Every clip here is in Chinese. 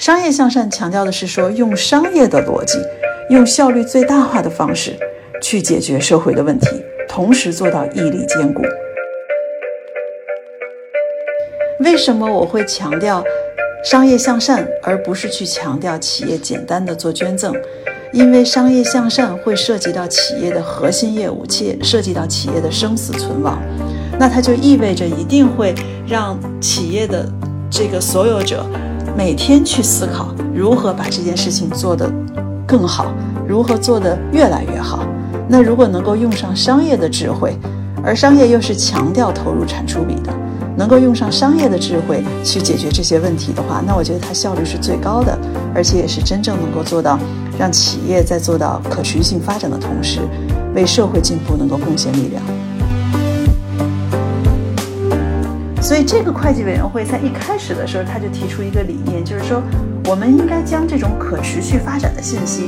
商业向善强调的是说，用商业的逻辑，用效率最大化的方式去解决社会的问题，同时做到义利兼顾。为什么我会强调商业向善，而不是去强调企业简单的做捐赠？因为商业向善会涉及到企业的核心业务，且涉及到企业的生死存亡，那它就意味着一定会让企业的这个所有者每天去思考如何把这件事情做得更好，如何做得越来越好。那如果能够用上商业的智慧，而商业又是强调投入产出比的。能够用上商业的智慧去解决这些问题的话，那我觉得它效率是最高的，而且也是真正能够做到让企业在做到可持续性发展的同时，为社会进步能够贡献力量。所以，这个会计委员会在一开始的时候，他就提出一个理念，就是说，我们应该将这种可持续发展的信息，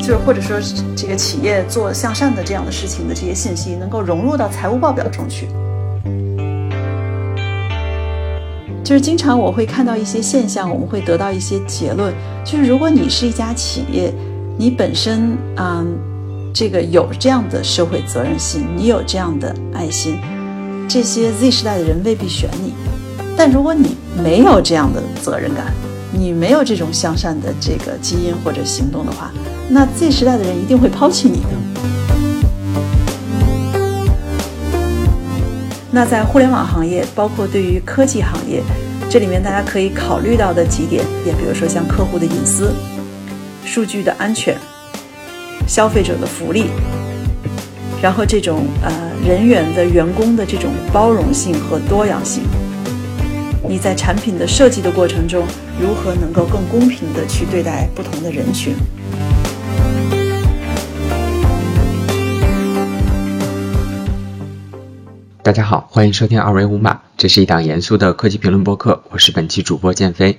就是或者说这个企业做向善的这样的事情的这些信息，能够融入到财务报表中去。就是经常我会看到一些现象，我们会得到一些结论。就是如果你是一家企业，你本身嗯，这个有这样的社会责任心，你有这样的爱心，这些 Z 时代的人未必选你。但如果你没有这样的责任感，你没有这种向善的这个基因或者行动的话，那 Z 时代的人一定会抛弃你的。那在互联网行业，包括对于科技行业，这里面大家可以考虑到的几点，也比如说像客户的隐私、数据的安全、消费者的福利，然后这种呃人员的员工的这种包容性和多样性，你在产品的设计的过程中，如何能够更公平的去对待不同的人群？大家好，欢迎收听二维码，这是一档严肃的科技评论播客，我是本期主播建飞。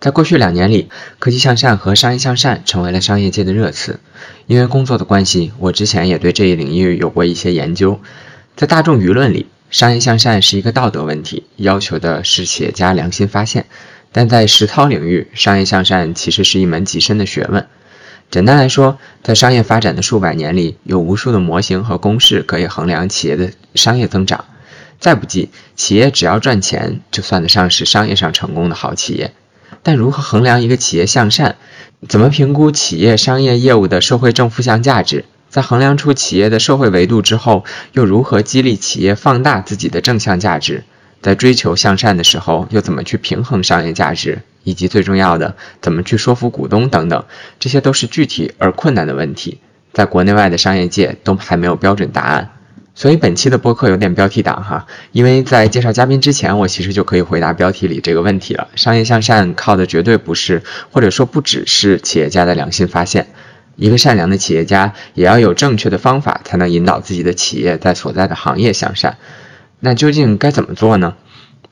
在过去两年里，科技向善和商业向善成为了商业界的热词。因为工作的关系，我之前也对这一领域有过一些研究。在大众舆论里，商业向善是一个道德问题，要求的是企业家良心发现；但在实操领域，商业向善其实是一门极深的学问。简单来说，在商业发展的数百年里，有无数的模型和公式可以衡量企业的商业增长。再不济，企业只要赚钱，就算得上是商业上成功的好企业。但如何衡量一个企业向善？怎么评估企业商业业务的社会正负向价值？在衡量出企业的社会维度之后，又如何激励企业放大自己的正向价值？在追求向善的时候，又怎么去平衡商业价值？以及最重要的，怎么去说服股东等等，这些都是具体而困难的问题，在国内外的商业界都还没有标准答案。所以本期的播客有点标题党哈，因为在介绍嘉宾之前，我其实就可以回答标题里这个问题了。商业向善靠的绝对不是，或者说不只是企业家的良心发现。一个善良的企业家也要有正确的方法，才能引导自己的企业在所在的行业向善。那究竟该怎么做呢？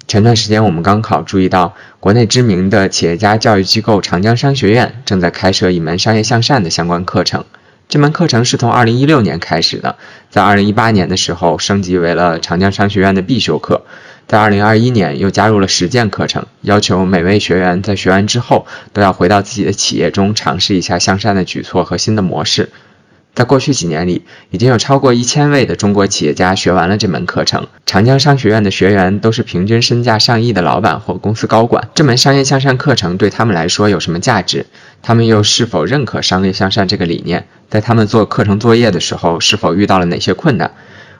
前段时间我们刚好注意到，国内知名的企业家教育机构长江商学院正在开设一门商业向善的相关课程。这门课程是从2016年开始的，在二零一八年的时候升级为了长江商学院的必修课，在二零二一年又加入了实践课程，要求每位学员在学完之后都要回到自己的企业中尝试一下向善的举措和新的模式。在过去几年里，已经有超过一千位的中国企业家学完了这门课程。长江商学院的学员都是平均身价上亿的老板或公司高管。这门商业向善课程对他们来说有什么价值？他们又是否认可商业向善这个理念？在他们做课程作业的时候，是否遇到了哪些困难？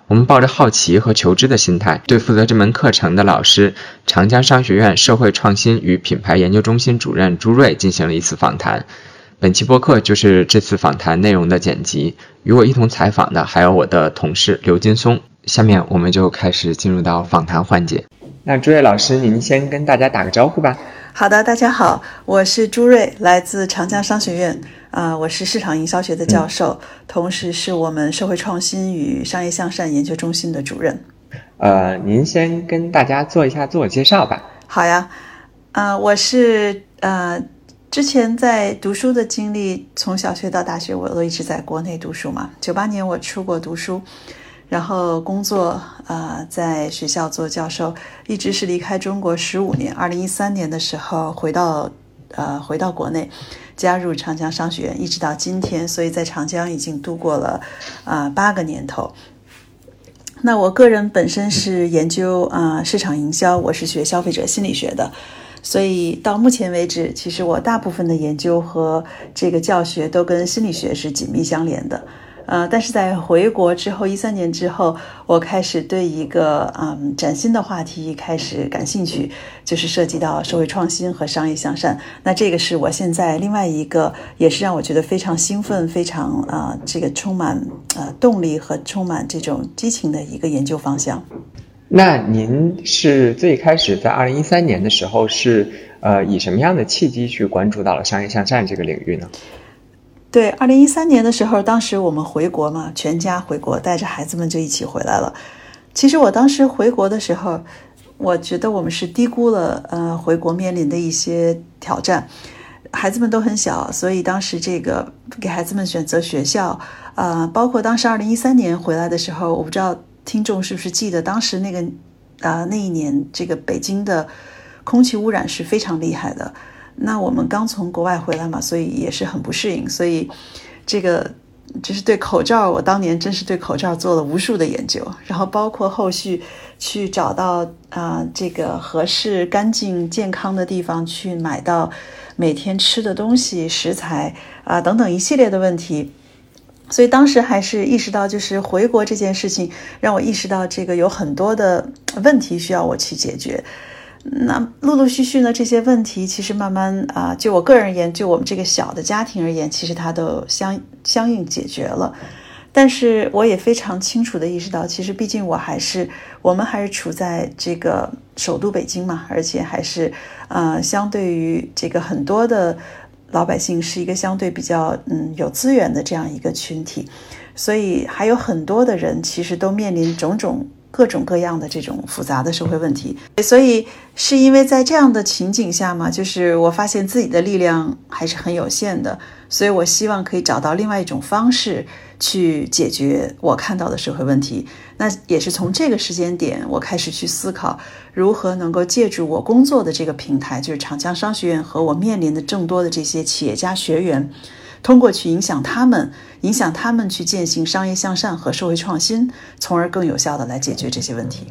我们抱着好奇和求知的心态，对负责这门课程的老师、长江商学院社会创新与品牌研究中心主任朱瑞进行了一次访谈。本期播客就是这次访谈内容的剪辑，与我一同采访的还有我的同事刘金松。下面我们就开始进入到访谈环节。那朱瑞老师，您先跟大家打个招呼吧。好的，大家好，我是朱瑞，来自长江商学院，啊，我是市场营销学的教授，同时是我们社会创新与商业向善研究中心的主任。呃，您先跟大家做一下自我介绍吧。好呀，啊，我是呃。之前在读书的经历，从小学到大学，我都一直在国内读书嘛。九八年我出国读书，然后工作，呃，在学校做教授，一直是离开中国十五年。二零一三年的时候回到呃回到国内，加入长江商学院，一直到今天，所以在长江已经度过了啊八个年头。那我个人本身是研究啊市场营销，我是学消费者心理学的，所以到目前为止，其实我大部分的研究和这个教学都跟心理学是紧密相连的。呃，但是在回国之后，一三年之后，我开始对一个嗯崭新的话题开始感兴趣，就是涉及到社会创新和商业向善。那这个是我现在另外一个，也是让我觉得非常兴奋、非常啊这个充满呃动力和充满这种激情的一个研究方向。那您是最开始在二零一三年的时候是呃以什么样的契机去关注到了商业向善这个领域呢？对，二零一三年的时候，当时我们回国嘛，全家回国，带着孩子们就一起回来了。其实我当时回国的时候，我觉得我们是低估了呃回国面临的一些挑战。孩子们都很小，所以当时这个给孩子们选择学校，呃，包括当时二零一三年回来的时候，我不知道听众是不是记得，当时那个啊那一年这个北京的空气污染是非常厉害的。那我们刚从国外回来嘛，所以也是很不适应，所以这个就是对口罩，我当年真是对口罩做了无数的研究，然后包括后续去找到啊这个合适、干净、健康的地方去买到每天吃的东西、食材啊等等一系列的问题，所以当时还是意识到，就是回国这件事情让我意识到这个有很多的问题需要我去解决。那陆陆续续呢，这些问题其实慢慢啊，就我个人而言，就我们这个小的家庭而言，其实它都相相应解决了。但是我也非常清楚的意识到，其实毕竟我还是我们还是处在这个首都北京嘛，而且还是呃，相对于这个很多的老百姓是一个相对比较嗯有资源的这样一个群体，所以还有很多的人其实都面临种种。各种各样的这种复杂的社会问题，所以是因为在这样的情景下嘛，就是我发现自己的力量还是很有限的，所以我希望可以找到另外一种方式去解决我看到的社会问题。那也是从这个时间点，我开始去思考如何能够借助我工作的这个平台，就是长江商学院和我面临的众多的这些企业家学员。通过去影响他们，影响他们去践行商业向善和社会创新，从而更有效的来解决这些问题。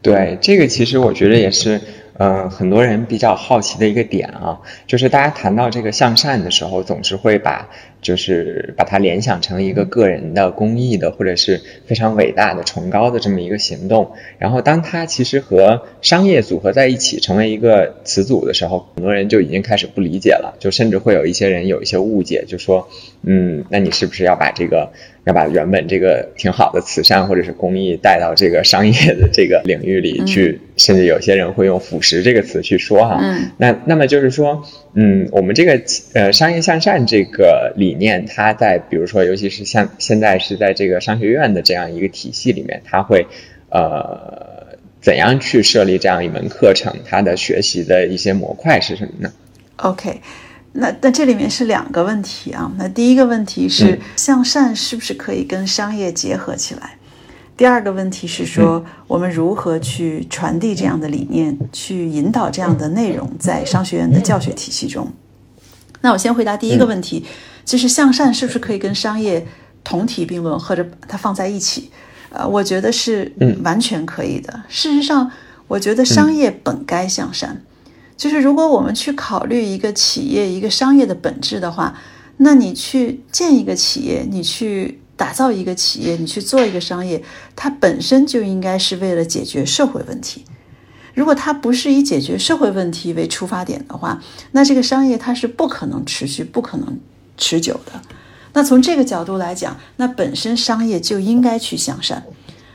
对，这个其实我觉得也是。呃，很多人比较好奇的一个点啊，就是大家谈到这个向善的时候，总是会把就是把它联想成一个个人的公益的，或者是非常伟大的、崇高的这么一个行动。然后，当它其实和商业组合在一起，成为一个词组的时候，很多人就已经开始不理解了，就甚至会有一些人有一些误解，就说，嗯，那你是不是要把这个？要把原本这个挺好的慈善或者是公益带到这个商业的这个领域里去，甚至有些人会用腐蚀这个词去说哈。那那么就是说，嗯，我们这个呃商业向善这个理念，它在比如说，尤其是像现在是在这个商学院的这样一个体系里面，它会呃怎样去设立这样一门课程？它的学习的一些模块是什么呢？OK。那那这里面是两个问题啊。那第一个问题是向善是不是可以跟商业结合起来？第二个问题是说我们如何去传递这样的理念，去引导这样的内容在商学院的教学体系中。那我先回答第一个问题，就是向善是不是可以跟商业同体并论，或者把它放在一起？呃，我觉得是完全可以的。事实上，我觉得商业本该向善。就是如果我们去考虑一个企业、一个商业的本质的话，那你去建一个企业，你去打造一个企业，你去做一个商业，它本身就应该是为了解决社会问题。如果它不是以解决社会问题为出发点的话，那这个商业它是不可能持续、不可能持久的。那从这个角度来讲，那本身商业就应该去向善。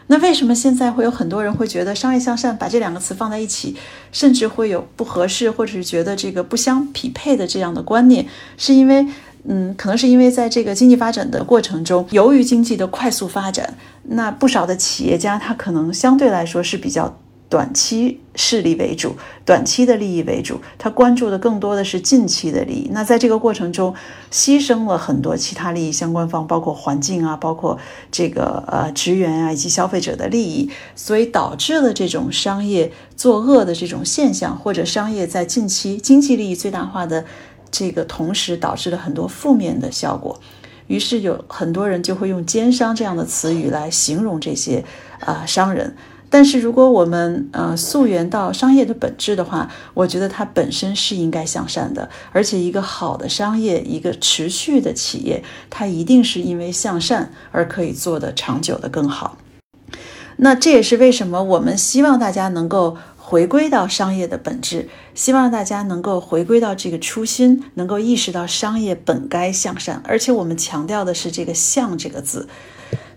那为什么现在会有很多人会觉得商业向善把这两个词放在一起，甚至会有不合适或者是觉得这个不相匹配的这样的观念？是因为，嗯，可能是因为在这个经济发展的过程中，由于经济的快速发展，那不少的企业家他可能相对来说是比较短期势力为主，短期的利益为主，他关注的更多的是近期的利益。那在这个过程中，牺牲了很多其他利益相关方，包括环境啊，包括这个呃职员啊以及消费者的利益，所以导致了这种商业作恶的这种现象，或者商业在近期经济利益最大化的这个同时，导致了很多负面的效果。于是有很多人就会用奸商这样的词语来形容这些啊商人。但是如果我们呃溯源到商业的本质的话，我觉得它本身是应该向善的，而且一个好的商业，一个持续的企业，它一定是因为向善而可以做得长久的更好。那这也是为什么我们希望大家能够。回归到商业的本质，希望大家能够回归到这个初心，能够意识到商业本该向善，而且我们强调的是这个“向”这个字，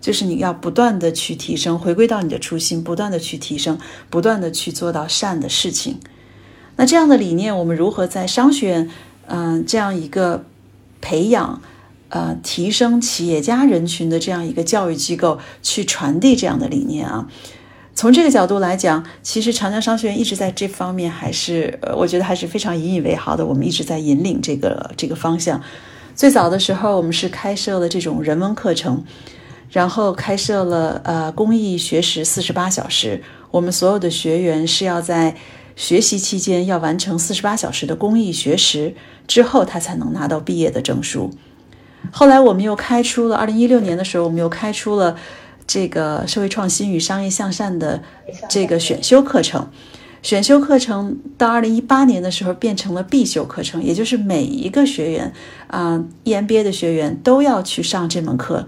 就是你要不断的去提升，回归到你的初心，不断的去提升，不断的去做到善的事情。那这样的理念，我们如何在商学院，嗯，这样一个培养、呃，提升企业家人群的这样一个教育机构去传递这样的理念啊？从这个角度来讲，其实长江商学院一直在这方面还是，呃，我觉得还是非常引以为豪的。我们一直在引领这个这个方向。最早的时候，我们是开设了这种人文课程，然后开设了呃公益学时四十八小时。我们所有的学员是要在学习期间要完成四十八小时的公益学时之后，他才能拿到毕业的证书。后来我们又开出了二零一六年的时候，我们又开出了。这个社会创新与商业向善的这个选修课程，选修课程到二零一八年的时候变成了必修课程，也就是每一个学员啊，EMBA 的学员都要去上这门课。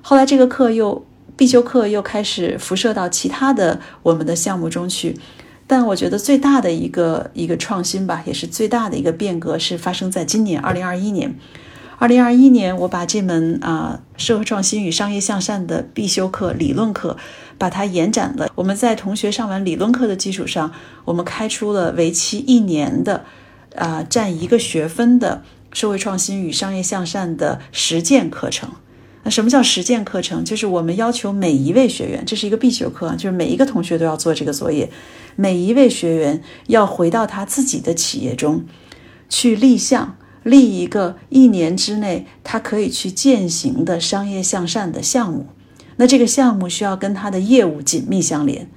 后来这个课又必修课又开始辐射到其他的我们的项目中去。但我觉得最大的一个一个创新吧，也是最大的一个变革是发生在今年二零二一年。二零二一年，我把这门啊社会创新与商业向善的必修课理论课，把它延展了。我们在同学上完理论课的基础上，我们开出了为期一年的，啊占一个学分的社会创新与商业向善的实践课程。那什么叫实践课程？就是我们要求每一位学员，这是一个必修课，就是每一个同学都要做这个作业。每一位学员要回到他自己的企业中去立项。立一个一年之内他可以去践行的商业向善的项目，那这个项目需要跟他的业务紧密相连。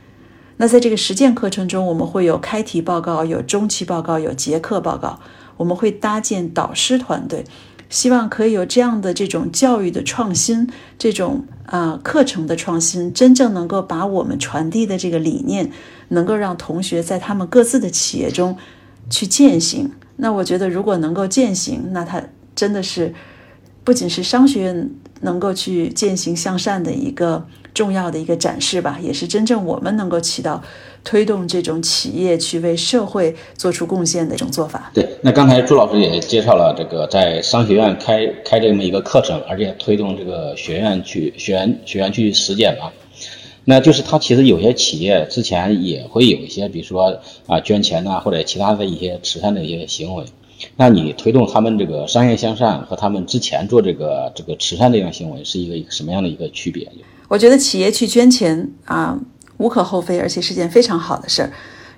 那在这个实践课程中，我们会有开题报告、有中期报告、有结课报告。我们会搭建导师团队，希望可以有这样的这种教育的创新，这种啊课程的创新，真正能够把我们传递的这个理念，能够让同学在他们各自的企业中去践行。那我觉得，如果能够践行，那它真的是不仅是商学院能够去践行向善的一个重要的一个展示吧，也是真正我们能够起到推动这种企业去为社会做出贡献的一种做法。对，那刚才朱老师也介绍了这个在商学院开开这么一个课程，而且推动这个学院去学员学员去实践啊。那就是他其实有些企业之前也会有一些，比如说啊捐钱呐，或者其他的一些慈善的一些行为。那你推动他们这个商业向善和他们之前做这个这个慈善这样行为是一个什么样的一个区别？我觉得企业去捐钱啊无可厚非，而且是件非常好的事儿。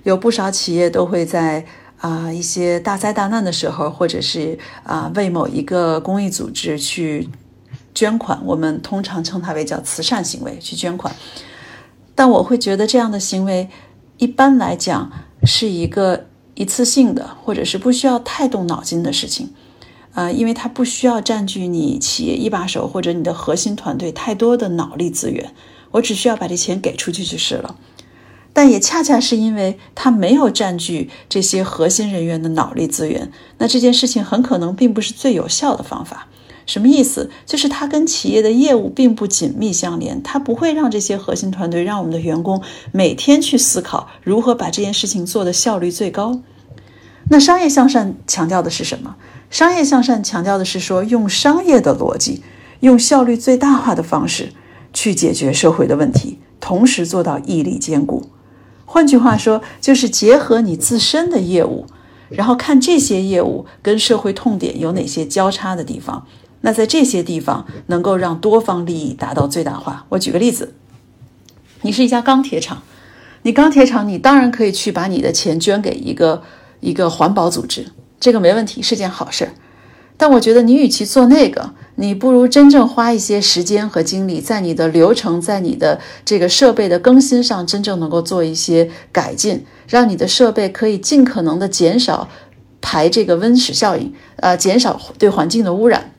有不少企业都会在啊一些大灾大难的时候，或者是啊为某一个公益组织去捐款，我们通常称它为叫慈善行为去捐款。但我会觉得这样的行为，一般来讲是一个一次性的，或者是不需要太动脑筋的事情，呃，因为它不需要占据你企业一把手或者你的核心团队太多的脑力资源，我只需要把这钱给出去就是了。但也恰恰是因为它没有占据这些核心人员的脑力资源，那这件事情很可能并不是最有效的方法。什么意思？就是它跟企业的业务并不紧密相连，它不会让这些核心团队、让我们的员工每天去思考如何把这件事情做的效率最高。那商业向善强调的是什么？商业向善强调的是说，用商业的逻辑，用效率最大化的方式去解决社会的问题，同时做到毅力兼顾。换句话说，就是结合你自身的业务，然后看这些业务跟社会痛点有哪些交叉的地方。那在这些地方能够让多方利益达到最大化。我举个例子，你是一家钢铁厂，你钢铁厂，你当然可以去把你的钱捐给一个一个环保组织，这个没问题，是件好事儿。但我觉得你与其做那个，你不如真正花一些时间和精力，在你的流程、在你的这个设备的更新上，真正能够做一些改进，让你的设备可以尽可能的减少排这个温室效应，呃，减少对环境的污染，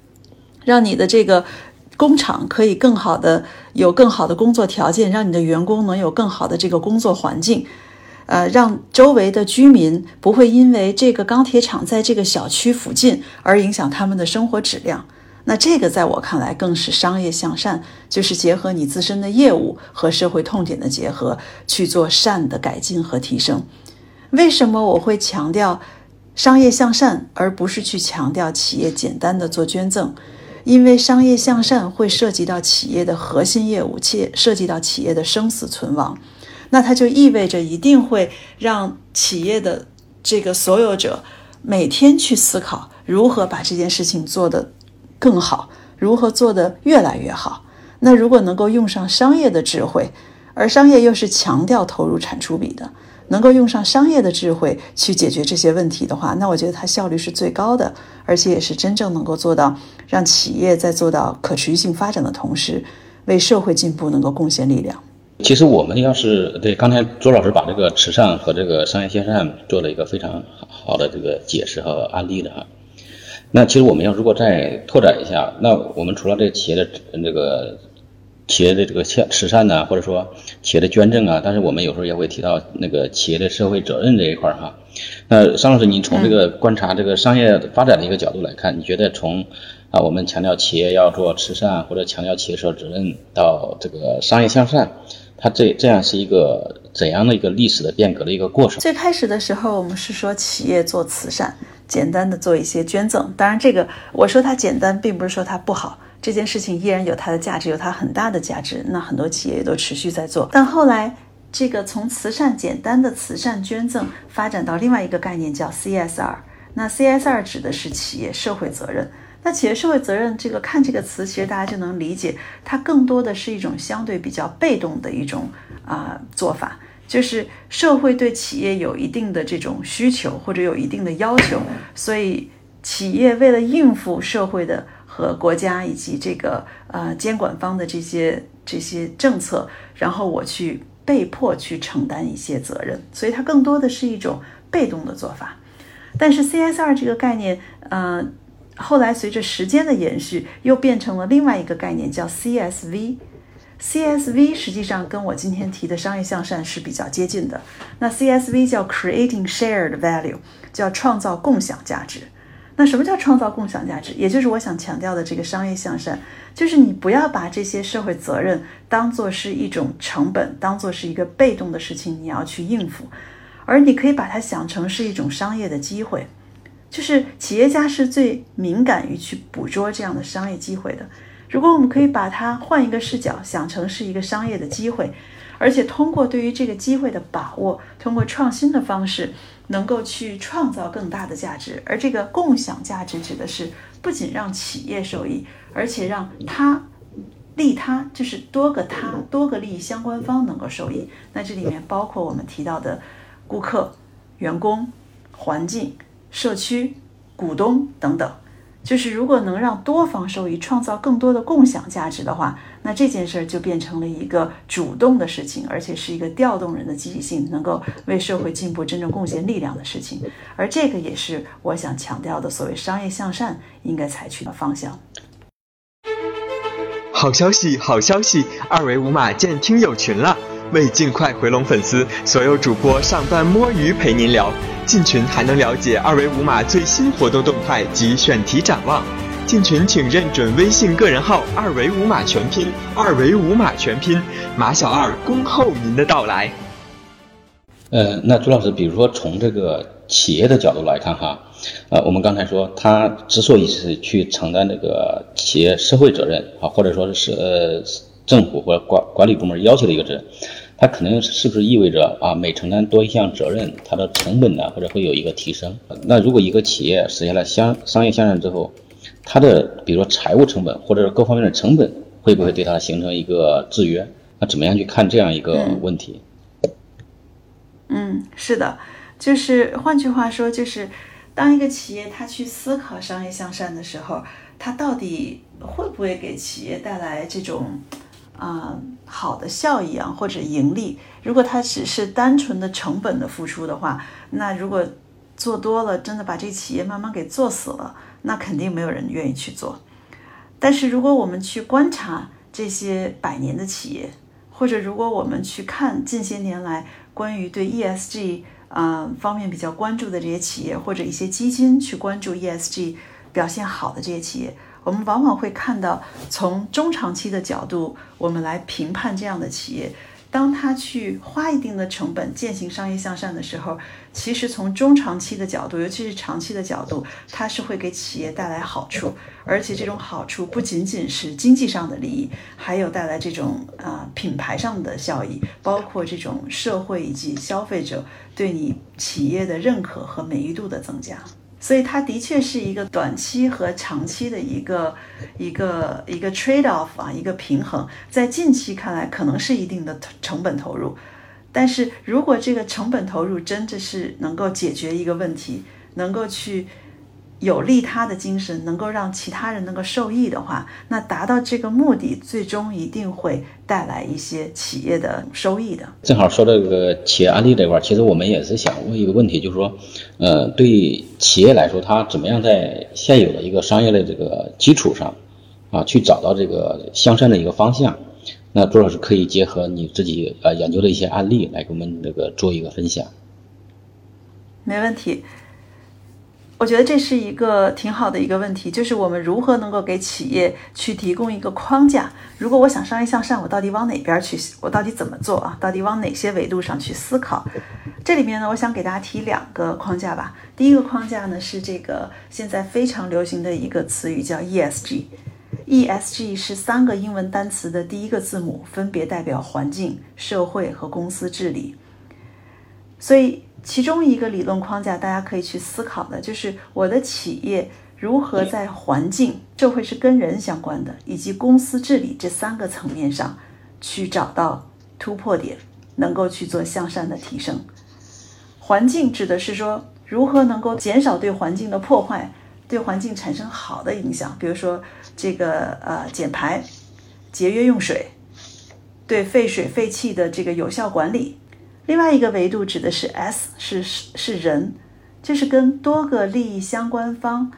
让你的这个工厂可以更好的有更好的工作条件，让你的员工能有更好的这个工作环境。呃，让周围的居民不会因为这个钢铁厂在这个小区附近而影响他们的生活质量。那这个在我看来更是商业向善，就是结合你自身的业务和社会痛点的结合去做善的改进和提升。为什么我会强调商业向善，而不是去强调企业简单的做捐赠？因为商业向善会涉及到企业的核心业务，且涉及到企业的生死存亡。那它就意味着一定会让企业的这个所有者每天去思考如何把这件事情做得更好，如何做得越来越好。那如果能够用上商业的智慧，而商业又是强调投入产出比的，能够用上商业的智慧去解决这些问题的话，那我觉得它效率是最高的，而且也是真正能够做到让企业在做到可持续性发展的同时，为社会进步能够贡献力量。其实我们要是对刚才周老师把这个慈善和这个商业向善做了一个非常好的这个解释和案例的哈，那其实我们要如果再拓展一下，那我们除了这个企业的这个企业的这个慈慈善呢，或者说企业的捐赠啊，但是我们有时候也会提到那个企业的社会责任这一块儿哈。那商老师，您从这个观察这个商业发展的一个角度来看，你觉得从啊我们强调企业要做慈善或者强调企业社会责任到这个商业向善？它这这样是一个怎样的一个历史的变革的一个过程？最开始的时候，我们是说企业做慈善，简单的做一些捐赠。当然，这个我说它简单，并不是说它不好，这件事情依然有它的价值，有它很大的价值。那很多企业也都持续在做。但后来，这个从慈善简单的慈善捐赠发展到另外一个概念，叫 CSR。那 CSR 指的是企业社会责任。那企业社会责任这个看这个词，其实大家就能理解，它更多的是一种相对比较被动的一种啊做法，就是社会对企业有一定的这种需求或者有一定的要求，所以企业为了应付社会的和国家以及这个呃监管方的这些这些政策，然后我去被迫去承担一些责任，所以它更多的是一种被动的做法。但是 CSR 这个概念，嗯。后来随着时间的延续，又变成了另外一个概念，叫 CSV。CSV 实际上跟我今天提的商业向善是比较接近的。那 CSV 叫 Creating Shared Value，叫创造共享价值。那什么叫创造共享价值？也就是我想强调的这个商业向善，就是你不要把这些社会责任当做是一种成本，当做是一个被动的事情你要去应付，而你可以把它想成是一种商业的机会。就是企业家是最敏感于去捕捉这样的商业机会的。如果我们可以把它换一个视角，想成是一个商业的机会，而且通过对于这个机会的把握，通过创新的方式，能够去创造更大的价值。而这个共享价值指的是不仅让企业受益，而且让他利他，就是多个他、多个利益相关方能够受益。那这里面包括我们提到的顾客、员工、环境。社区、股东等等，就是如果能让多方受益，创造更多的共享价值的话，那这件事儿就变成了一个主动的事情，而且是一个调动人的积极性，能够为社会进步真正贡献力量的事情。而这个也是我想强调的，所谓商业向善应该采取的方向。好消息，好消息！二维码建听友群了。为尽快回笼粉丝，所有主播上班摸鱼陪您聊。进群还能了解二维码最新活动动态及选题展望。进群请认准微信个人号“二维码全拼”，二维码全拼，马小二恭候您的到来。呃，那朱老师，比如说从这个企业的角度来看哈，呃，我们刚才说他之所以是去承担这个企业社会责任啊，或者说是呃。政府或者管管理部门要求的一个责任，它可能是不是意味着啊，每承担多一项责任，它的成本呢，或者会有一个提升？那如果一个企业实现了相商业向善之后，它的比如说财务成本或者是各方面的成本，会不会对它形成一个制约？那怎么样去看这样一个问题？嗯，是的，就是换句话说，就是当一个企业它去思考商业向善的时候，它到底会不会给企业带来这种啊、好的效益啊或者盈利？如果它只是单纯的成本的付出的话，那如果做多了，真的把这企业慢慢给做死了，那肯定没有人愿意去做。但是如果我们去观察这些百年的企业，或者如果我们去看近些年来关于对 ESG 啊、方面比较关注的这些企业，或者一些基金去关注 ESG 表现好的这些企业，我们往往会看到从中长期的角度，我们来评判这样的企业。当他去花一定的成本践行商业向善的时候，其实从中长期的角度，尤其是长期的角度，它是会给企业带来好处，而且这种好处不仅仅是经济上的利益，还有带来这种啊、品牌上的效益，包括这种社会以及消费者对你企业的认可和美誉度的增加。所以它的确是一个短期和长期的一个一个一个 trade off 啊，一个平衡。在近期看来，可能是一定的成本投入，但是如果这个成本投入真的是能够解决一个问题，能够去有利他的精神，能够让其他人能够受益的话，那达到这个目的，最终一定会带来一些企业的收益的。正好说这个企业案例这块儿，其实我们也是想问一个问题，就是说，呃，对企业来说，它怎么样在现有的一个商业的这个基础上，啊，去找到这个向善的一个方向？那朱老师可以结合你自己呃研究的一些案例来给我们这个做一个分享。没问题。我觉得这是一个挺好的一个问题，就是我们如何能够给企业去提供一个框架。如果我想商业向善，我到底往哪边去？我到底怎么做啊？到底往哪些维度上去思考？这里面呢，我想给大家提两个框架吧。第一个框架呢是这个现在非常流行的一个词语叫 ESG。ESG 是三个英文单词的第一个字母，分别代表环境、社会和公司治理。所以，其中一个理论框架，大家可以去思考的，就是我的企业如何在环境、社会是跟人相关的，以及公司治理这三个层面上去找到突破点，能够去做向善的提升。环境指的是说，如何能够减少对环境的破坏，对环境产生好的影响，比如说这个呃减排、节约用水，对废水废气的这个有效管理。另外一个维度指的是 S，是是是人，就是跟多个利益相关方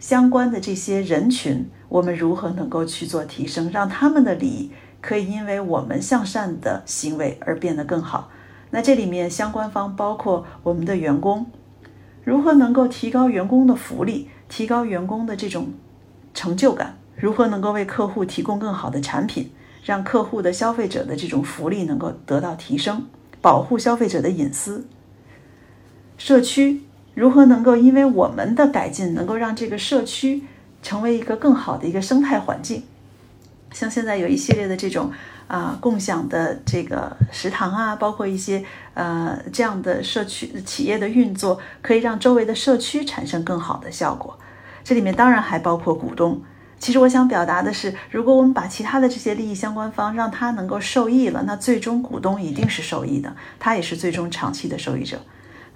相关的这些人群，我们如何能够去做提升，让他们的利益可以因为我们向善的行为而变得更好。那这里面相关方包括我们的员工，如何能够提高员工的福利，提高员工的这种成就感，如何能够为客户提供更好的产品，让客户的消费者的这种福利能够得到提升。保护消费者的隐私，社区如何能够因为我们的改进，能够让这个社区成为一个更好的一个生态环境？像现在有一系列的这种啊、共享的这个食堂啊，包括一些呃这样的社区企业的运作，可以让周围的社区产生更好的效果。这里面当然还包括股东。其实我想表达的是，如果我们把其他的这些利益相关方让他能够受益了，那最终股东一定是受益的，他也是最终长期的受益者。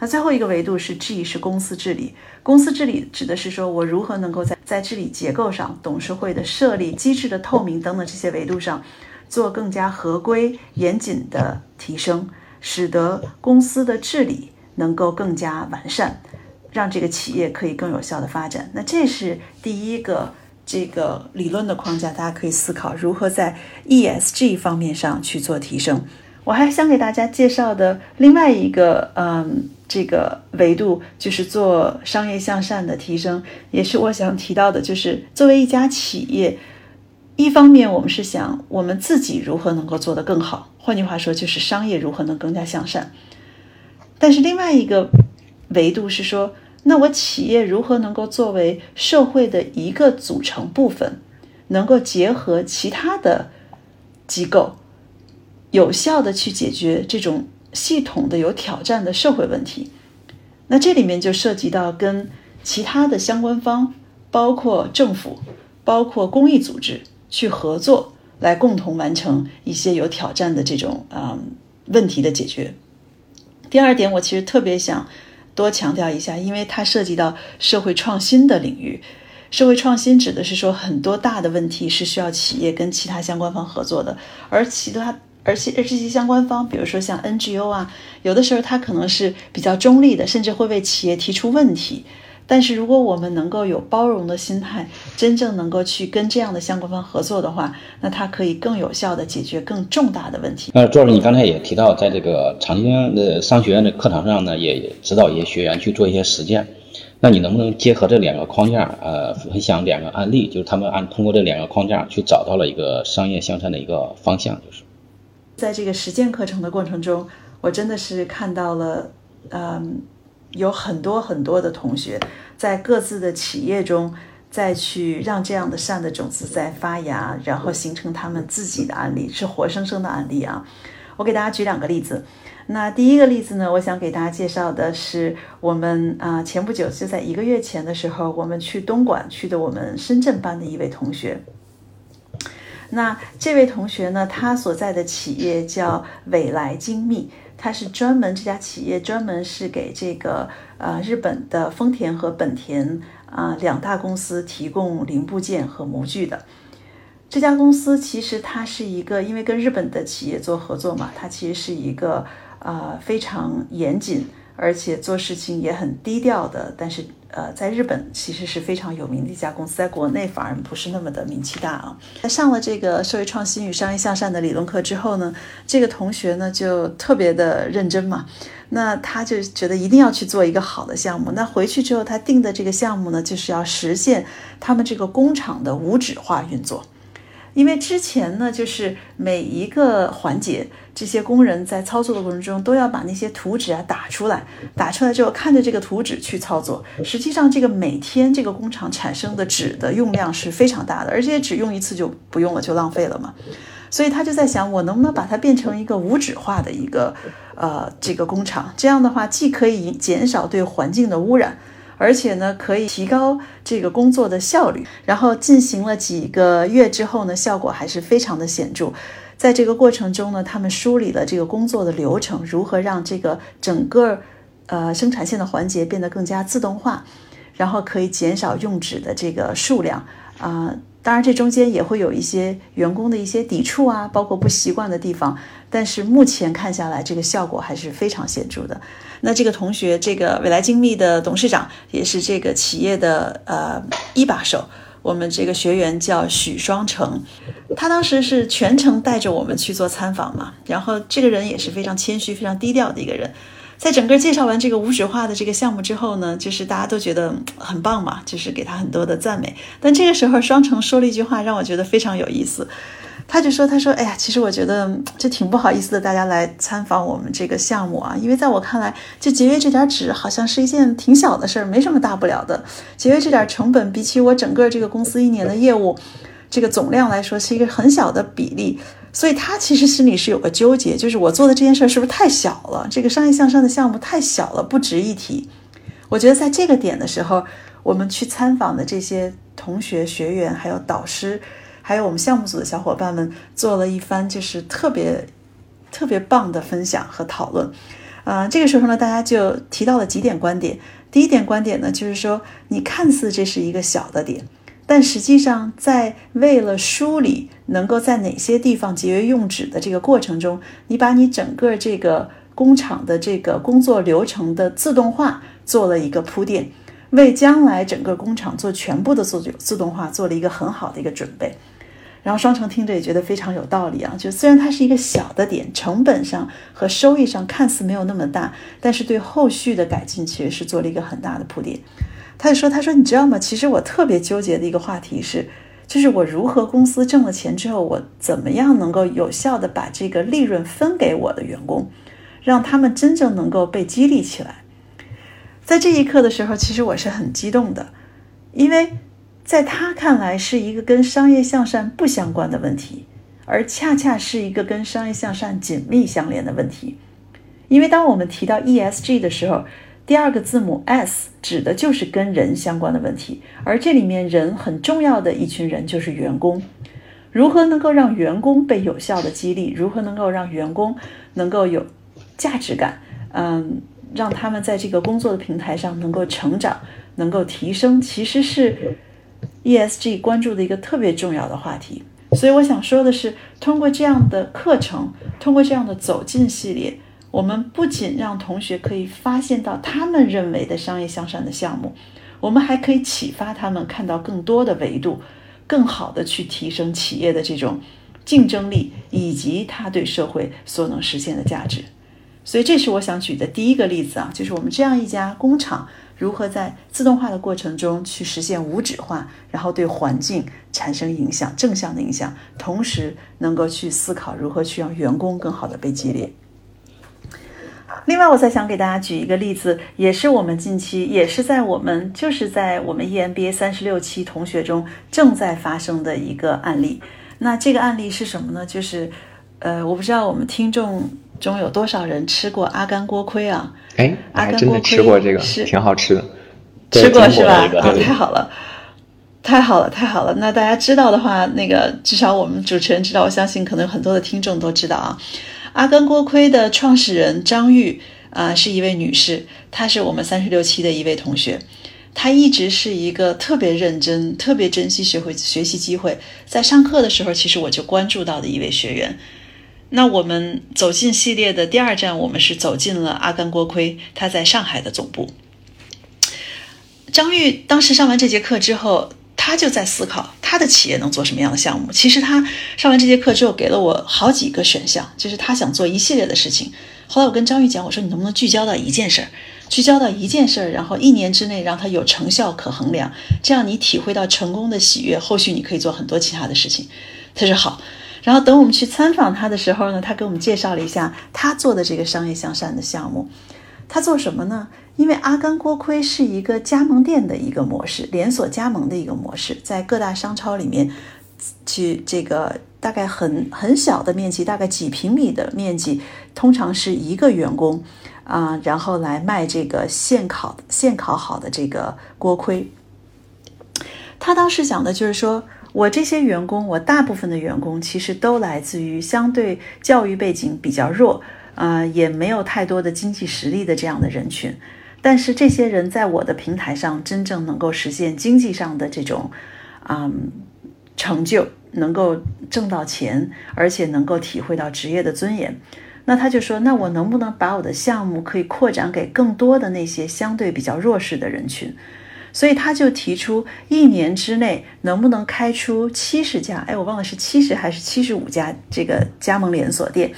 那最后一个维度是 G，是公司治理。公司治理指的是说我如何能够在在治理结构上、董事会的设立、机制的透明等等这些维度上，做更加合规、严谨的提升，使得公司的治理能够更加完善，让这个企业可以更有效的发展。那这是第一个。这个理论的框架，大家可以思考如何在 ESG 方面上去做提升。我还想给大家介绍的另外一个，嗯，这个维度就是做商业向善的提升，也是我想提到的，就是作为一家企业，一方面我们是想我们自己如何能够做得更好，换句话说就是商业如何能更加向善。但是另外一个维度是说，那我企业如何能够作为社会的一个组成部分，能够结合其他的机构，有效的去解决这种系统的有挑战的社会问题？那这里面就涉及到跟其他的相关方，包括政府、包括公益组织去合作，来共同完成一些有挑战的这种啊、嗯、问题的解决。第二点，我其实特别想多强调一下，因为它涉及到社会创新的领域。社会创新指的是说，很多大的问题是需要企业跟其他相关方合作的，而其他而且这些相关方，比如说像 NGO 啊，有的时候它可能是比较中立的，甚至会为企业提出问题。但是如果我们能够有包容的心态，真正能够去跟这样的相关方合作的话，那它可以更有效的解决更重大的问题。呃，朱老师，你刚才也提到，在这个长江的商学院的课堂上呢，也指导一些学员去做一些实践。那你能不能结合这两个框架，呃，分享两个案例，就是他们按通过这两个框架去找到了一个商业向善的一个方向，就是在这个实践课程的过程中，我真的是看到了，嗯。有很多很多的同学在各自的企业中，再去让这样的善的种子在发芽，然后形成他们自己的案例，是活生生的案例啊！我给大家举两个例子。那第一个例子呢，我想给大家介绍的是我们啊前不久就在一个月前的时候，我们去东莞去的我们深圳班的一位同学。那这位同学呢，他所在的企业叫未来精密。它是专门这家企业专门是给这个呃日本的丰田和本田啊两大公司提供零部件和模具的。这家公司其实它是一个，因为跟日本的企业做合作嘛，它其实是一个呃非常严谨。而且做事情也很低调的，但是呃，在日本其实是非常有名的一家公司，在国内反而不是那么的名气大啊。在上了这个社会创新与商业向善的理论课之后呢，这个同学呢就特别的认真嘛，那他就觉得一定要去做一个好的项目。那回去之后，他定的这个项目呢，就是要实现他们这个工厂的无纸化运作。因为之前呢，就是每一个环节，这些工人在操作的过程中都要把那些图纸啊打出来，打出来之后看着这个图纸去操作。实际上，这个每天这个工厂产生的纸的用量是非常大的，而且纸用一次就不用了，就浪费了嘛。所以他就在想，我能不能把它变成一个无纸化的一个呃这个工厂？这样的话，既可以减少对环境的污染。而且呢，可以提高这个工作的效率。然后进行了几个月之后呢，效果还是非常的显著。在这个过程中呢，他们梳理了这个工作的流程，如何让这个整个呃生产线的环节变得更加自动化，然后可以减少用纸的这个数量啊。当然，这中间也会有一些员工的一些抵触啊，包括不习惯的地方。但是目前看下来，这个效果还是非常显著的。那这个同学，这个未来精密的董事长，也是这个企业的呃一把手。我们这个学员叫许双成，他当时是全程带着我们去做参访嘛。然后这个人也是非常谦虚、非常低调的一个人。在整个介绍完这个无纸化的这个项目之后呢，就是大家都觉得很棒嘛，就是给他很多的赞美。但这个时候，双城说了一句话，让我觉得非常有意思。他就说：“他说，哎呀，其实我觉得就挺不好意思的，大家来参访我们这个项目啊，因为在我看来，就节约这点纸好像是一件挺小的事儿，没什么大不了的。节约这点成本，比起我整个这个公司一年的业务这个总量来说，是一个很小的比例。”所以他其实心里是有个纠结，就是我做的这件事儿是不是太小了？这个商业向上的项目太小了，不值一提。我觉得在这个点的时候，我们去参访的这些同学、学员，还有导师，还有我们项目组的小伙伴们，做了一番就是特别特别棒的分享和讨论。啊，这个时候呢，大家就提到了几点观点。第一点观点呢，就是说你看似这是一个小的点。但实际上，在为了梳理能够在哪些地方节约用纸的这个过程中，你把你整个这个工厂的这个工作流程的自动化做了一个铺垫，为将来整个工厂做全部的自自动化做了一个很好的一个准备。然后双城听着也觉得非常有道理啊，就虽然它是一个小的点，成本上和收益上看似没有那么大，但是对后续的改进其实是做了一个很大的铺垫。他就说：“他说，你知道吗？其实我特别纠结的一个话题是，就是我如何公司挣了钱之后，我怎么样能够有效的把这个利润分给我的员工，让他们真正能够被激励起来。在这一刻的时候，其实我是很激动的，因为在他看来是一个跟商业向善不相关的问题，而恰恰是一个跟商业向善紧密相连的问题。因为当我们提到 ESG 的时候，第二个字母 S 指的就是跟人相关的问题，而这里面人很重要的一群人就是员工。如何能够让员工被有效的激励？如何能够让员工能够有价值感？嗯，让他们在这个工作的平台上能够成长，能够提升，其实是 ESG 关注的一个特别重要的话题。所以我想说的是，通过这样的课程，通过这样的走进系列，我们不仅让同学可以发现到他们认为的商业向善的项目，我们还可以启发他们看到更多的维度，更好的去提升企业的这种竞争力以及它对社会所能实现的价值。所以这是我想举的第一个例子啊，就是我们这样一家工厂。如何在自动化的过程中去实现无纸化，然后对环境产生影响，正向的影响，同时能够去思考如何去让员工更好的被激励。另外，我再想给大家举一个例子，也是我们近期，也是在我们就是在我们 EMBA 三十六期同学中正在发生的一个案例。那这个案例是什么呢？就是，呃，我不知道我们听众。中有多少人吃过阿甘锅盔啊？哎，阿甘真的吃过这个，挺好吃的。吃过是吧？啊，太好了，太好了，太好了。那大家知道的话，那个至少我们主持人知道，我相信可能很多的听众都知道啊。阿甘锅盔的创始人张玉啊，是一位女士，她是我们三十六期的一位同学。她一直是一个特别认真、特别珍惜学会学习机会，在上课的时候，其实我就关注到的一位学员。那我们走进系列的第二站，我们是走进了阿甘锅盔，他在上海的总部。张玉当时上完这节课之后，他就在思考他的企业能做什么样的项目。其实他上完这节课之后，给了我好几个选项，就是他想做一系列的事情。后来我跟张玉讲，我说你能不能聚焦到一件事儿，聚焦到一件事儿，然后一年之内让他有成效可衡量，这样你体会到成功的喜悦，后续你可以做很多其他的事情。他说好。然后等我们去参访他的时候呢，他给我们介绍了一下他做的这个商业向善的项目。他做什么呢？因为阿甘锅盔是一个加盟店的一个模式，连锁加盟的一个模式，在各大商超里面去这个大概很很小的面积，大概几平米的面积，通常是一个员工啊，然后来卖这个现烤现烤好的这个锅盔。他当时讲的就是说。我这些员工，我大部分的员工其实都来自于相对教育背景比较弱，啊，也没有太多的经济实力的这样的人群。但是这些人在我的平台上真正能够实现经济上的这种，嗯，成就，能够挣到钱，而且能够体会到职业的尊严。那他就说，那我能不能把我的项目可以扩展给更多的那些相对比较弱势的人群？所以他就提出，一年之内能不能开出七十家？哎，我忘了是七十还是七十五家这个加盟连锁店。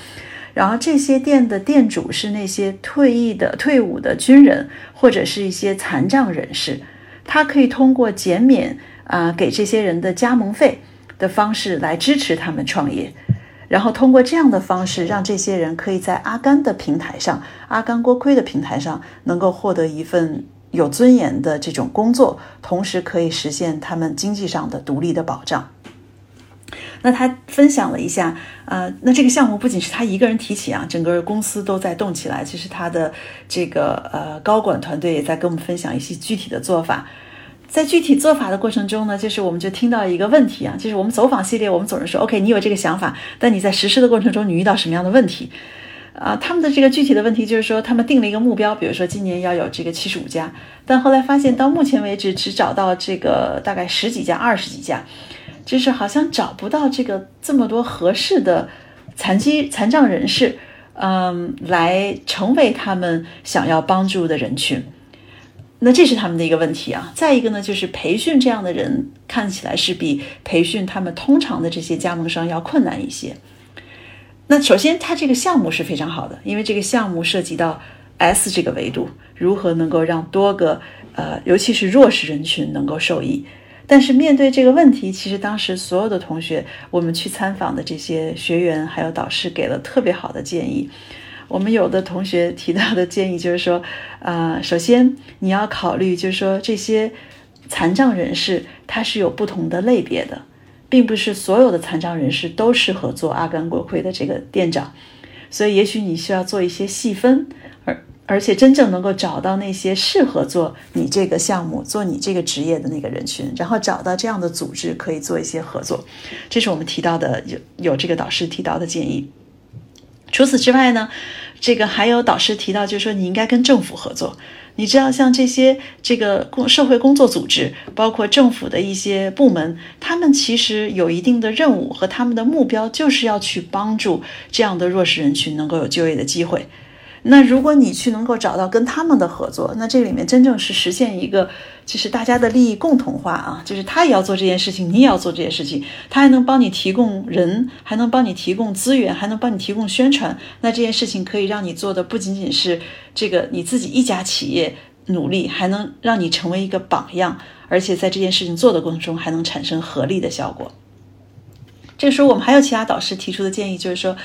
然后这些店的店主是那些退役的、退伍的军人，或者是一些残障人士。他可以通过减免啊给这些人的加盟费的方式来支持他们创业。然后通过这样的方式，让这些人可以在阿甘的平台上、阿甘锅盔的平台上，能够获得一份。有尊严的这种工作，同时可以实现他们经济上的独立的保障。那他分享了一下，呃，那这个项目不仅是他一个人提起啊，整个公司都在动起来。其实他的这个呃高管团队也在跟我们分享一些具体的做法。在具体做法的过程中呢，就是我们就听到一个问题啊，就是我们走访系列，我们总是说，OK，你有这个想法，但你在实施的过程中，你遇到什么样的问题？啊，他们的这个具体的问题就是说，他们定了一个目标，比如说今年要有这个七十五家，但后来发现到目前为止只找到这个大概十几家、二十几家，就是好像找不到这个这么多合适的残疾残障人士，嗯，来成为他们想要帮助的人群。那这是他们的一个问题啊。再一个呢，就是培训这样的人看起来是比培训他们通常的这些加盟商要困难一些。那首先，它这个项目是非常好的，因为这个项目涉及到 S 这个维度，如何能够让多个呃，尤其是弱势人群能够受益。但是面对这个问题，其实当时所有的同学，我们去参访的这些学员还有导师给了特别好的建议。我们有的同学提到的建议就是说，呃，首先你要考虑，就是说这些残障人士他是有不同的类别的。并不是所有的残障人士都适合做阿甘锅盔的这个店长，所以也许你需要做一些细分，而而且真正能够找到那些适合做你这个项目、做你这个职业的那个人群，然后找到这样的组织可以做一些合作。这是我们提到的有有这个导师提到的建议。除此之外呢，这个还有导师提到，就是说你应该跟政府合作。你知道，像这些这个工社会工作组织，包括政府的一些部门，他们其实有一定的任务和他们的目标，就是要去帮助这样的弱势人群能够有就业的机会。那如果你去能够找到跟他们的合作，那这里面真正是实现一个，就是大家的利益共同化啊，就是他也要做这件事情，你也要做这件事情，他还能帮你提供人，还能帮你提供资源，还能帮你提供宣传，那这件事情可以让你做的不仅仅是这个你自己一家企业努力，还能让你成为一个榜样，而且在这件事情做的过程中还能产生合力的效果。这个时候，我们还有其他导师提出的建议，就是说。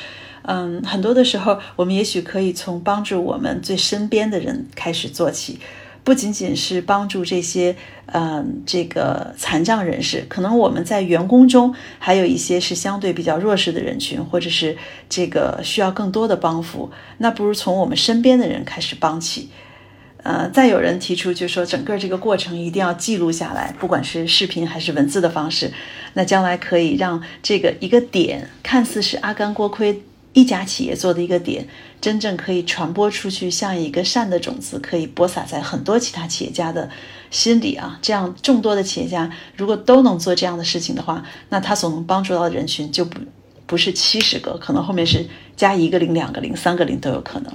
嗯，很多的时候，我们也许可以从帮助我们最身边的人开始做起，不仅仅是帮助这些嗯这个残障人士，可能我们在员工中还有一些是相对比较弱势的人群，或者是这个需要更多的帮扶，那不如从我们身边的人开始帮起。呃，再有人提出，就说整个这个过程一定要记录下来，不管是视频还是文字的方式，那将来可以让这个一个点看似是阿甘锅盔。一家企业做的一个点，真正可以传播出去，像一个善的种子，可以播撒在很多其他企业家的心里啊。这样众多的企业家如果都能做这样的事情的话，那他所能帮助到的人群就不不是七十个，可能后面是加一个零、两个零、三个零都有可能。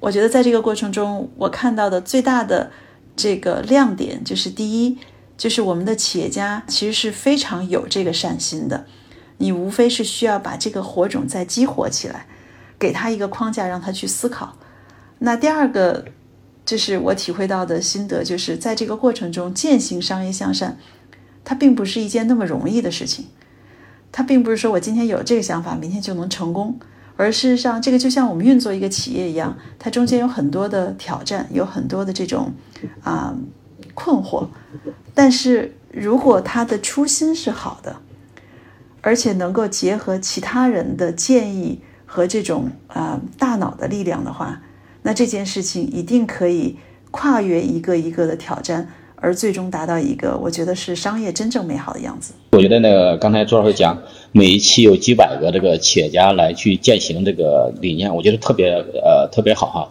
我觉得在这个过程中，我看到的最大的这个亮点就是，第一，就是我们的企业家其实是非常有这个善心的。你无非是需要把这个火种再激活起来，给他一个框架，让他去思考。那第二个，就是我体会到的心得，就是在这个过程中践行商业向善，它并不是一件那么容易的事情。它并不是说我今天有这个想法，明天就能成功，而事实上，这个就像我们运作一个企业一样，它中间有很多的挑战，有很多的这种啊困惑。但是如果他的初心是好的，而且能够结合其他人的建议和这种啊大脑的力量的话，那这件事情一定可以跨越一个一个的挑战，而最终达到一个我觉得是商业真正美好的样子。我觉得那个刚才朱老师讲，每一期有几百个这个企业家来去践行这个理念，我觉得特别呃特别好哈。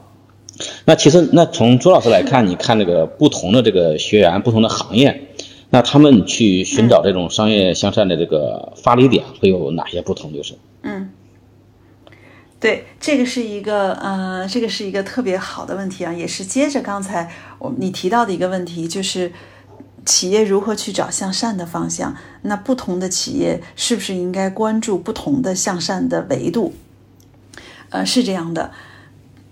那其实那从朱老师来看，你看这个不同的这个学员，不同的行业。那他们去寻找这种商业向善的这个发力点会有哪些不同？就是，嗯，对，这个是一个，呃，这个是一个特别好的问题啊，也是接着刚才我你提到的一个问题，就是企业如何去找向善的方向？那不同的企业是不是应该关注不同的向善的维度？呃，是这样的，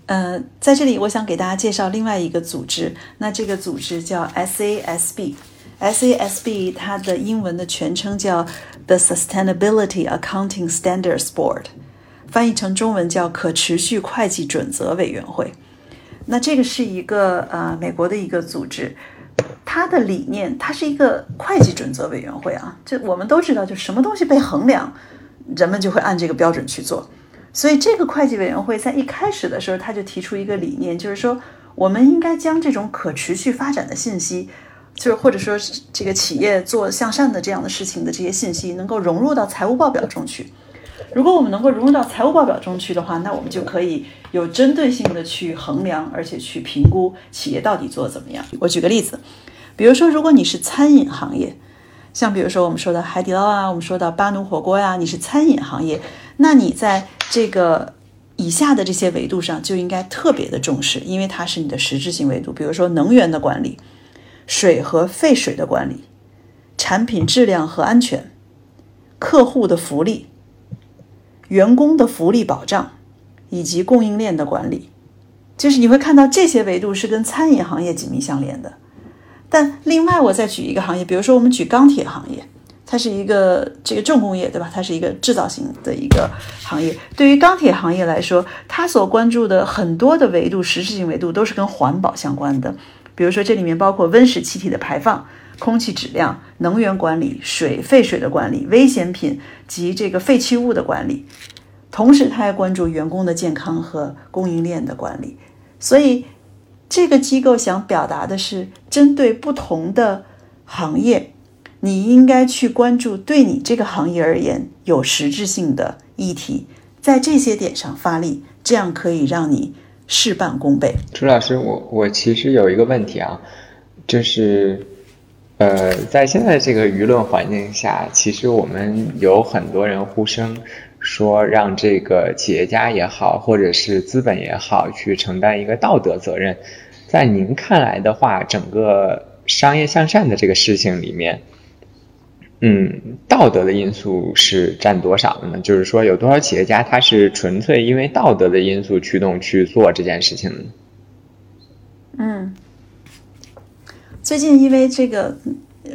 呃，在这里我想给大家介绍另外一个组织，那这个组织叫 SASB。SASB 它的英文的全称叫 The Sustainability Accounting Standards Board，翻译成中文叫可持续会计准则委员会。那这个是一个呃美国的一个组织，它的理念，它是一个会计准则委员会啊。这我们都知道，就什么东西被衡量，人们就会按这个标准去做。所以这个会计委员会在一开始的时候，他就提出一个理念，就是说我们应该将这种可持续发展的信息。就是或者说，这个企业做向善的这样的事情的这些信息，能够融入到财务报表中去。如果我们能够融入到财务报表中去的话，那我们就可以有针对性的去衡量，而且去评估企业到底做怎么样。我举个例子，比如说，如果你是餐饮行业，像比如说我们说的海底捞啊，我们说的巴奴火锅呀，你是餐饮行业，那你在这个以下的这些维度上就应该特别的重视，因为它是你的实质性维度。比如说能源的管理。水和废水的管理，产品质量和安全，客户的福利，员工的福利保障，以及供应链的管理，就是你会看到这些维度是跟餐饮行业紧密相连的。但另外，我再举一个行业，比如说我们举钢铁行业，它是一个这个重工业，对吧？它是一个制造型的一个行业。对于钢铁行业来说，它所关注的很多的维度，实质性维度都是跟环保相关的。比如说，这里面包括温室气体的排放、空气质量、能源管理、水废水的管理、危险品及这个废弃物的管理，同时他还关注员工的健康和供应链的管理。所以，这个机构想表达的是，针对不同的行业，你应该去关注对你这个行业而言有实质性的议题，在这些点上发力，这样可以让你事半功倍。朱老师，我我其实有一个问题啊，就是，呃，在现在这个舆论环境下，其实我们有很多人呼声说，让这个企业家也好，或者是资本也好，去承担一个道德责任。在您看来的话，整个商业向善的这个事情里面，嗯，道德的因素是占多少的呢？就是说，有多少企业家他是纯粹因为道德的因素驱动去做这件事情的？嗯，最近因为这个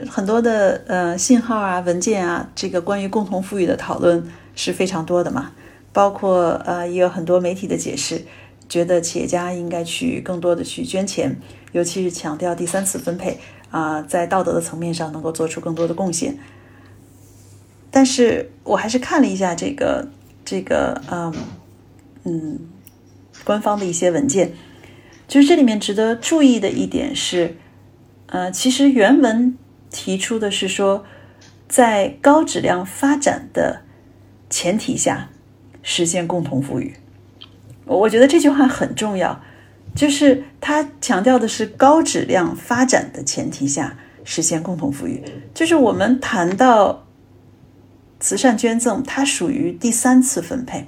很多的呃信号啊、文件啊，这个关于共同富裕的讨论是非常多的嘛，包括呃也有很多媒体的解释。觉得企业家应该去更多的去捐钱，尤其是强调第三次分配啊，在道德的层面上能够做出更多的贡献。但是我还是看了一下这个这个嗯嗯官方的一些文件，就是这里面值得注意的一点是，呃，其实原文提出的是说，在高质量发展的前提下实现共同富裕。我觉得这句话很重要，就是他强调的是高质量发展的前提下实现共同富裕。就是我们谈到慈善捐赠，它属于第三次分配，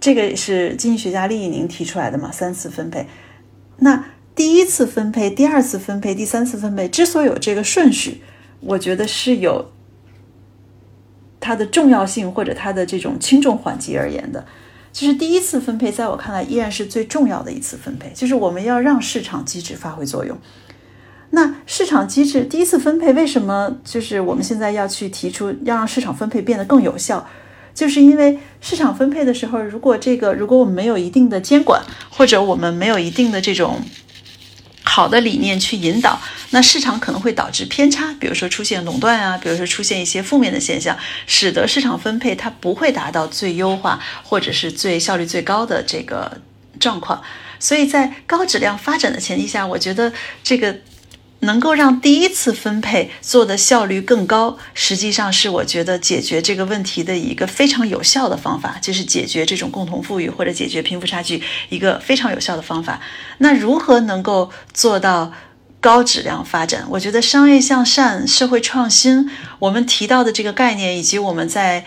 这个是经济学家厉以宁提出来的嘛？三次分配，那第一次分配、第二次分配、第三次分配之所以有这个顺序，我觉得是有它的重要性或者它的这种轻重缓急而言的。就是第一次分配，在我看来依然是最重要的一次分配，就是我们要让市场机制发挥作用。那市场机制第一次分配为什么就是我们现在要去提出要让市场分配变得更有效？就是因为市场分配的时候，如果这个如果我们没有一定的监管，或者我们没有一定的这种。好的理念去引导，那市场可能会导致偏差，比如说出现垄断啊，比如说出现一些负面的现象，使得市场分配它不会达到最优化或者是最效率最高的这个状况。所以在高质量发展的前提下，我觉得这个。能够让第一次分配做的效率更高，实际上是我觉得解决这个问题的一个非常有效的方法，就是解决这种共同富裕或者解决贫富差距一个非常有效的方法。那如何能够做到高质量发展？我觉得商业向善、社会创新，我们提到的这个概念，以及我们在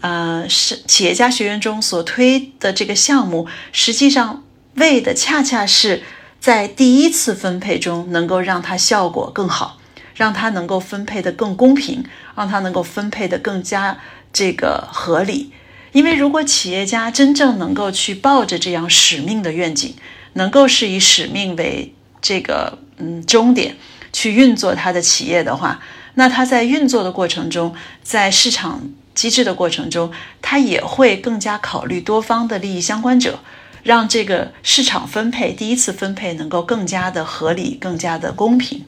呃是企业家学院中所推的这个项目，实际上为的恰恰是。在第一次分配中，能够让它效果更好，让它能够分配的更公平，让它能够分配的更加这个合理。因为如果企业家真正能够去抱着这样使命的愿景，能够是以使命为这个嗯终点去运作他的企业的话，那他在运作的过程中，在市场机制的过程中，他也会更加考虑多方的利益相关者。让这个市场分配第一次分配能够更加的合理、更加的公平。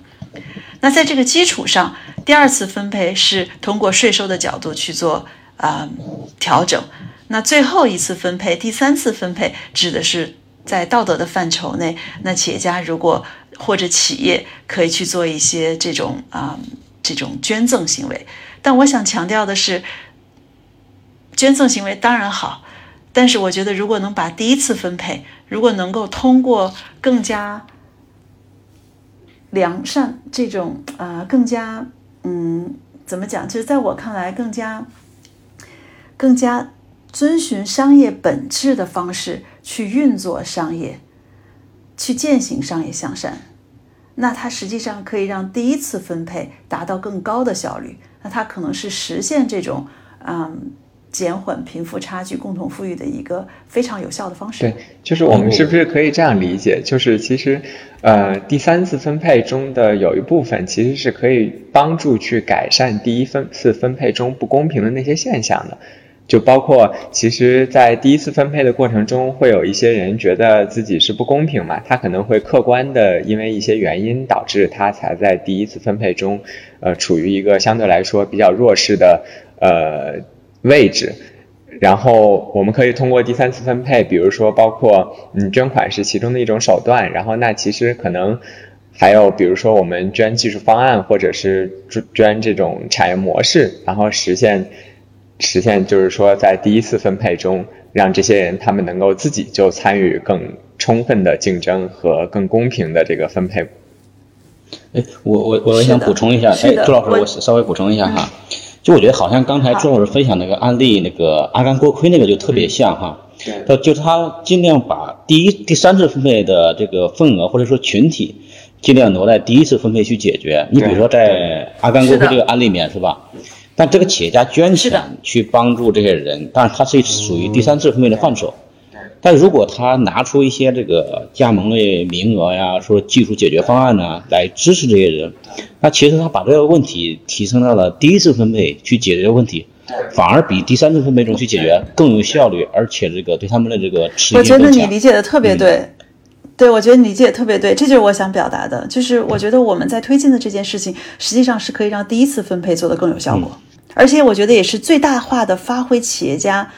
那在这个基础上，第二次分配是通过税收的角度去做啊调整。那最后一次分配，第三次分配指的是在道德的范畴内，那企业家如果或者企业可以去做一些这种啊这种捐赠行为。但我想强调的是，捐赠行为当然好。但是我觉得，如果能把第一次分配，如果能够通过更加良善这种啊，更加嗯，怎么讲？就是在我看来，更加更加遵循商业本质的方式去运作商业，去践行商业向善，那它实际上可以让第一次分配达到更高的效率。那它可能是实现这种嗯。减缓贫富差距、共同富裕的一个非常有效的方式。对，就是我们是不是可以这样理解？就是其实，呃，第三次分配中的有一部分其实是可以帮助去改善第一分次分配中不公平的那些现象的。就包括，其实，在第一次分配的过程中，会有一些人觉得自己是不公平嘛？他可能会客观的因为一些原因导致他才在第一次分配中，呃，处于一个相对来说比较弱势的，呃。位置，然后我们可以通过第三次分配，比如说包括嗯捐款是其中的一种手段，然后那其实可能还有比如说我们捐技术方案或者是捐这种产业模式，然后实现实现就是说在第一次分配中让这些人他们能够自己就参与更充分的竞争和更公平的这个分配。哎，我我我想补充一下，哎，朱老师，我稍微补充一下哈，就我觉得好像刚才朱老师分享那个案例，那个阿甘锅盔那个就特别像哈，他就是他尽量把第一、第三次分配的这个份额或者说群体，尽量挪在第一次分配去解决。你比如说在阿甘锅盔这个案例里面是吧？但这个企业家捐钱去帮助这些人，但是他是属于第三次分配的范畴。但如果他拿出一些这个加盟的名额呀，说技术解决方案呢，来支持这些人，那其实他把这个问题提升到了第一次分配去解决问题，反而比第三次分配中去解决更有效率，而且这个对他们的这个持续我觉得你理解的特别对，对我觉得你理解特别对，这就是我想表达的，就是我觉得我们在推进的这件事情，实际上是可以让第一次分配做得更有效果，而且我觉得也是最大化的发挥企业家。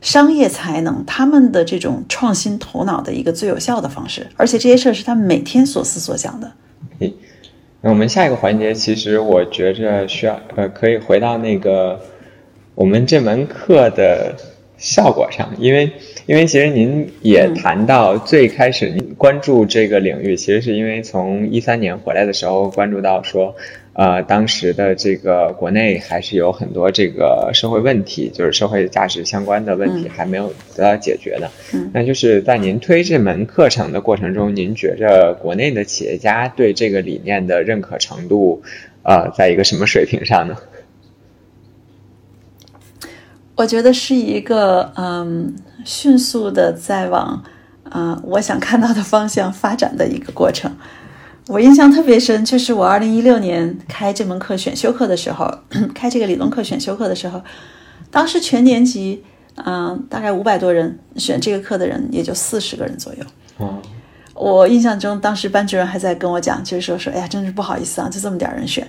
商业才能，他们的这种创新头脑的一个最有效的方式，而且这些事儿是他们每天所思所想的。那我们下一个环节，其实我觉着需要呃，可以回到那个我们这门课的效果上，因为因为其实您也谈到最开始您关注这个领域，其实是因为从一三年回来的时候关注到说。呃，当时的这个国内还是有很多这个社会问题，就是社会价值相关的问题还没有得到解决的。嗯，那就是在您推这门课程的过程中，您觉着国内的企业家对这个理念的认可程度，呃，在一个什么水平上呢？我觉得是一个嗯，迅速的在往啊我想看到的方向发展的一个过程。我印象特别深，就是我二零一六年开这门课选修课的时候，开这个理论课选修课的时候，当时全年级，嗯，大概五百多人选这个课的人也就四十个人左右。哦，我印象中当时班主任还在跟我讲，就是说说，哎呀，真是不好意思啊，就这么点人选。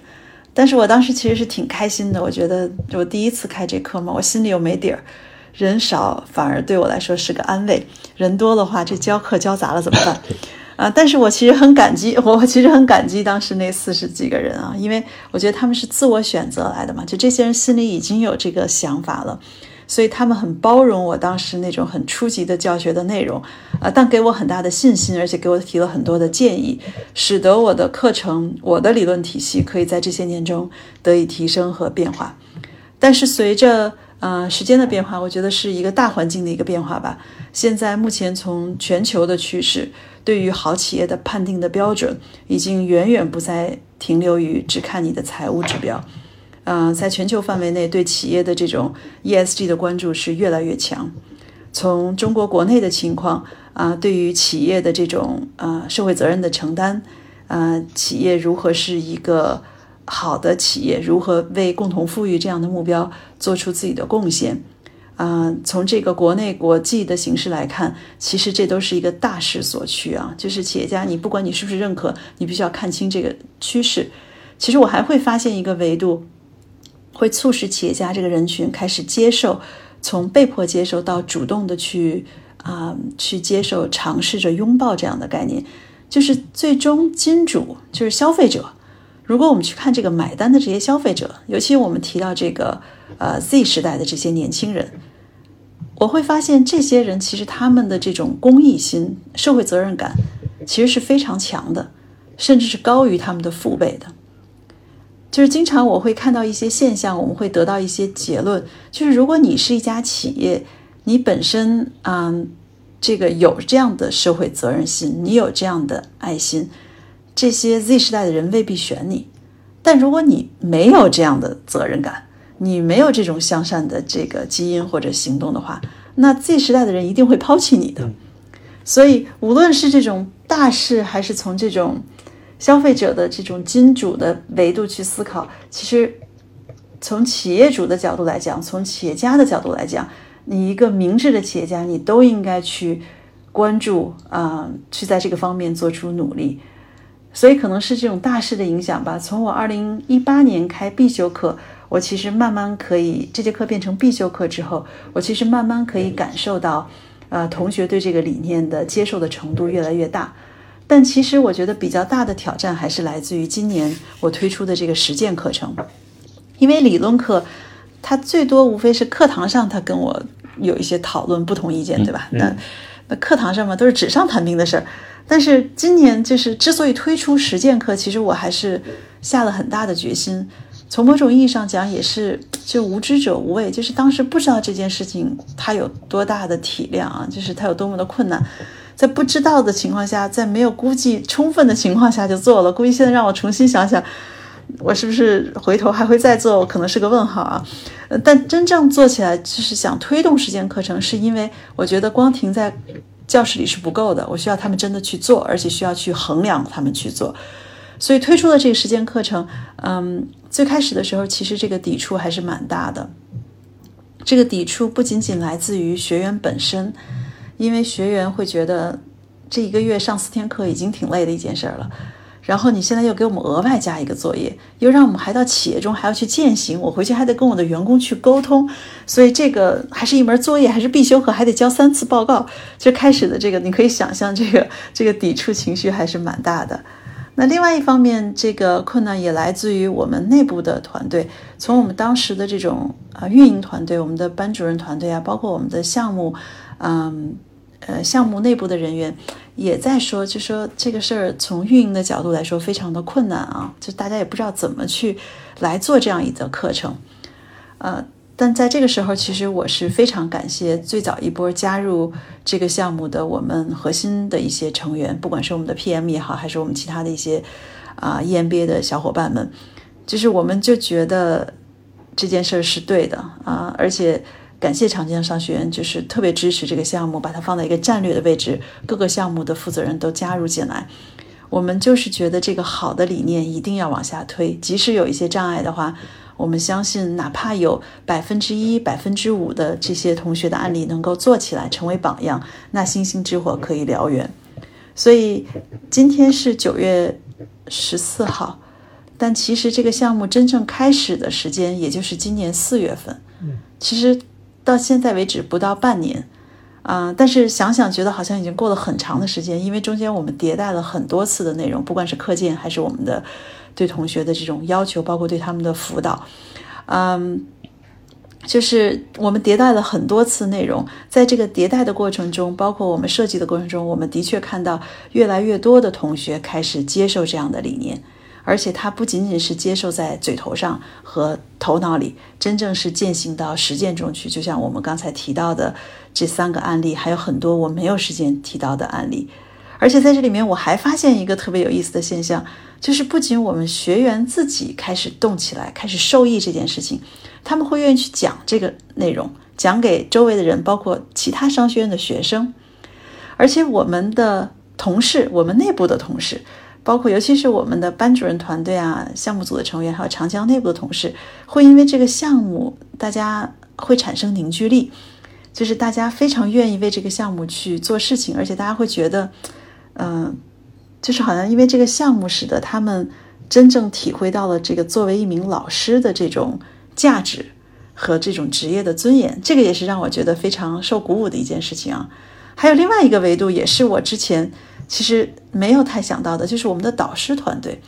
但是我当时其实是挺开心的，我觉得我第一次开这课嘛，我心里又没底儿，人少反而对我来说是个安慰，人多的话，这教课教砸了怎么办？啊！但是我其实很感激，我其实很感激当时那四十几个人啊，因为我觉得他们是自我选择来的嘛，就这些人心里已经有这个想法了，所以他们很包容我当时那种很初级的教学的内容，啊，但给我很大的信心，而且给我提了很多的建议，使得我的课程、我的理论体系可以在这些年中得以提升和变化。但是随着呃时间的变化，我觉得是一个大环境的一个变化吧。现在目前从全球的趋势。对于好企业的判定的标准，已经远远不再停留于只看你的财务指标，呃，在全球范围内，对企业的这种 ESG 的关注是越来越强。从中国国内的情况啊，对于企业的这种呃社会责任的承担，呃，企业如何是一个好的企业，如何为共同富裕这样的目标做出自己的贡献。啊，从这个国内国际的形势来看，其实这都是一个大势所趋啊。就是企业家，你不管你是不是认可，你必须要看清这个趋势。其实我还会发现一个维度，会促使企业家这个人群开始接受，从被迫接受到主动的去啊去接受、尝试着拥抱这样的概念，就是最终金主就是消费者。如果我们去看这个买单的这些消费者，尤其我们提到这个呃 Z 时代的这些年轻人。我会发现，这些人其实他们的这种公益心、社会责任感，其实是非常强的，甚至是高于他们的父辈的。就是经常我会看到一些现象，我们会得到一些结论，就是如果你是一家企业，你本身嗯，这个有这样的社会责任心，你有这样的爱心，这些 Z 时代的人未必选你。但如果你没有这样的责任感，你没有这种向善的这个基因或者行动的话，那 Z 时代的人一定会抛弃你的。所以，无论是这种大事，还是从这种消费者的这种金主的维度去思考，其实从企业主的角度来讲，从企业家的角度来讲，你一个明智的企业家，你都应该去关注啊，去在这个方面做出努力。所以，可能是这种大事的影响吧。从我二零一八年开必修课。我其实慢慢可以，这节课变成必修课之后，我其实慢慢可以感受到，呃，同学对这个理念的接受的程度越来越大。但其实我觉得比较大的挑战还是来自于今年我推出的这个实践课程，因为理论课它最多无非是课堂上他跟我有一些讨论，不同意见，对吧？那那课堂上嘛，都是纸上谈兵的事儿。但是今年就是之所以推出实践课，其实我还是下了很大的决心。从某种意义上讲，也是就无知者无畏，就是当时不知道这件事情它有多大的体量啊，就是它有多么的困难，在不知道的情况下，在没有估计充分的情况下就做了。估计现在让我重新想想，我是不是回头还会再做，可能是个问号啊。但真正做起来，就是想推动实践课程，是因为我觉得光停在教室里是不够的，我需要他们真的去做，而且需要去衡量他们去做。所以推出了这个实践课程，嗯，最开始的时候其实这个抵触还是蛮大的。这个抵触不仅仅来自于学员本身，因为学员会觉得这一个月上四天课已经挺累的一件事儿了，然后你现在又给我们额外加一个作业，又让我们还到企业中还要去践行，我回去还得跟我的员工去沟通，所以这个还是一门作业，还是必修课，还得交三次报告。就开始的这个，你可以想象，这个这个抵触情绪还是蛮大的。那另外一方面，这个困难也来自于我们内部的团队。从我们当时的这种啊运营团队，我们的班主任团队啊，包括我们的项目，嗯呃项目内部的人员，也在说，就说这个事儿从运营的角度来说非常的困难啊，就大家也不知道怎么去来做这样一个课程，呃。但在这个时候，其实我是非常感谢最早一波加入这个项目的我们核心的一些成员，不管是我们的 PM 也好，还是我们其他的一些啊 EMBA 的小伙伴们，就是我们就觉得这件事儿是对的啊，而且感谢长江商学院，就是特别支持这个项目，把它放在一个战略的位置，各个项目的负责人都加入进来，我们就是觉得这个好的理念一定要往下推，即使有一些障碍的话。我们相信，哪怕有百分之一、百分之五的这些同学的案例能够做起来，成为榜样，那星星之火可以燎原。所以今天是九月十四号，但其实这个项目真正开始的时间，也就是今年四月份。其实到现在为止不到半年啊，但是想想觉得好像已经过了很长的时间，因为中间我们迭代了很多次的内容，不管是课件还是我们的。对同学的这种要求，包括对他们的辅导，嗯，就是我们迭代了很多次内容，在这个迭代的过程中，包括我们设计的过程中，我们的确看到越来越多的同学开始接受这样的理念，而且它不仅仅是接受在嘴头上和头脑里，真正是践行到实践中去。就像我们刚才提到的这三个案例，还有很多我没有时间提到的案例。而且在这里面，我还发现一个特别有意思的现象，就是不仅我们学员自己开始动起来，开始受益这件事情，他们会愿意去讲这个内容，讲给周围的人，包括其他商学院的学生。而且我们的同事，我们内部的同事，包括尤其是我们的班主任团队啊、项目组的成员，还有长江内部的同事，会因为这个项目，大家会产生凝聚力，就是大家非常愿意为这个项目去做事情，而且大家会觉得。嗯，就是好像因为这个项目，使得他们真正体会到了这个作为一名老师的这种价值和这种职业的尊严。这个也是让我觉得非常受鼓舞的一件事情啊。还有另外一个维度，也是我之前其实没有太想到的，就是我们的导师团队。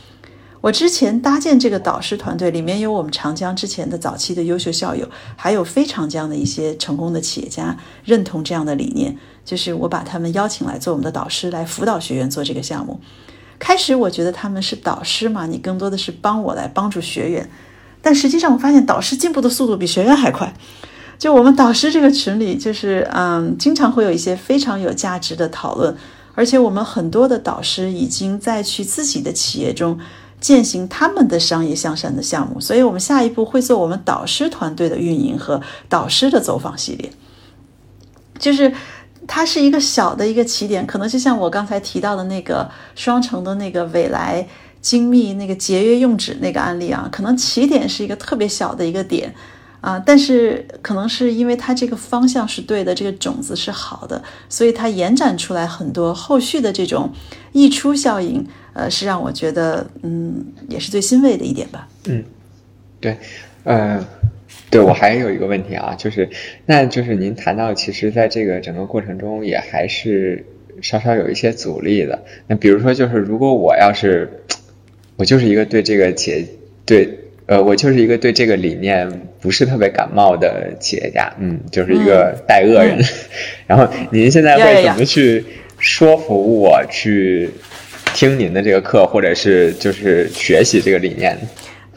我之前搭建这个导师团队，里面有我们长江之前的早期的优秀校友，还有非常江的一些成功的企业家，认同这样的理念。就是我把他们邀请来做我们的导师，来辅导学员做这个项目。开始我觉得他们是导师嘛，你更多的是帮我来帮助学员。但实际上我发现导师进步的速度比学员还快。就我们导师这个群里，就是嗯，经常会有一些非常有价值的讨论。而且我们很多的导师已经在去自己的企业中践行他们的商业向善的项目。所以我们下一步会做我们导师团队的运营和导师的走访系列，就是。它是一个小的一个起点，可能就像我刚才提到的那个双城的那个未来精密那个节约用纸那个案例啊，可能起点是一个特别小的一个点啊，但是可能是因为它这个方向是对的，这个种子是好的，所以它延展出来很多后续的这种溢出效应，呃，是让我觉得嗯，也是最欣慰的一点吧。嗯，对，呃。对我还有一个问题啊，就是，那就是您谈到，其实在这个整个过程中，也还是稍稍有一些阻力的。那比如说，就是如果我要是，我就是一个对这个企业，对呃，我就是一个对这个理念不是特别感冒的企业家，嗯，就是一个带恶人。然后您现在会怎么去说服我去听您的这个课，或者是就是学习这个理念？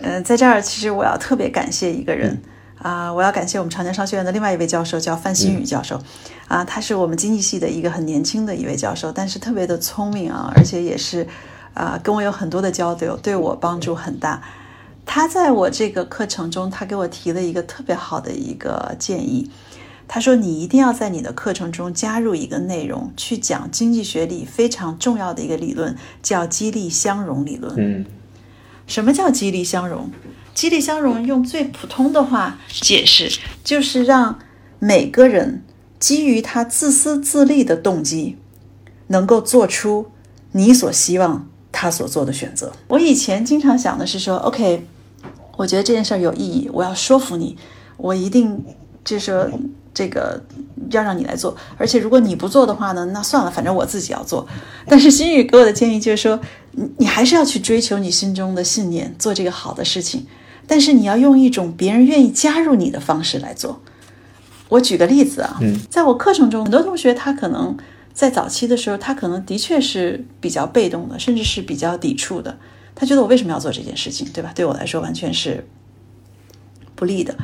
嗯，在这儿其实我要特别感谢一个人啊，我要感谢我们长江商学院的另外一位教授，叫范新宇教授啊，他是我们经济系的一个很年轻的一位教授，但是特别的聪明啊，而且也是啊跟我有很多的交流，对我帮助很大。他在我这个课程中，他给我提了一个特别好的一个建议。他说：“你一定要在你的课程中加入一个内容，去讲经济学里非常重要的一个理论，叫激励相容理论。”嗯，什么叫激励相容？激励相容用最普通的话解释，就是让每个人基于他自私自利的动机，能够做出你所希望他所做的选择。我以前经常想的是说，OK。我觉得这件事儿有意义，我要说服你，我一定就是说这个要让你来做。而且如果你不做的话呢，那算了，反正我自己要做。但是心宇给我的建议就是说，你你还是要去追求你心中的信念，做这个好的事情。但是你要用一种别人愿意加入你的方式来做。我举个例子啊，在我课程中，很多同学他可能在早期的时候，他可能的确是比较被动的，甚至是比较抵触的。他觉得我为什么要做这件事情，对吧？对我来说完全是不利的。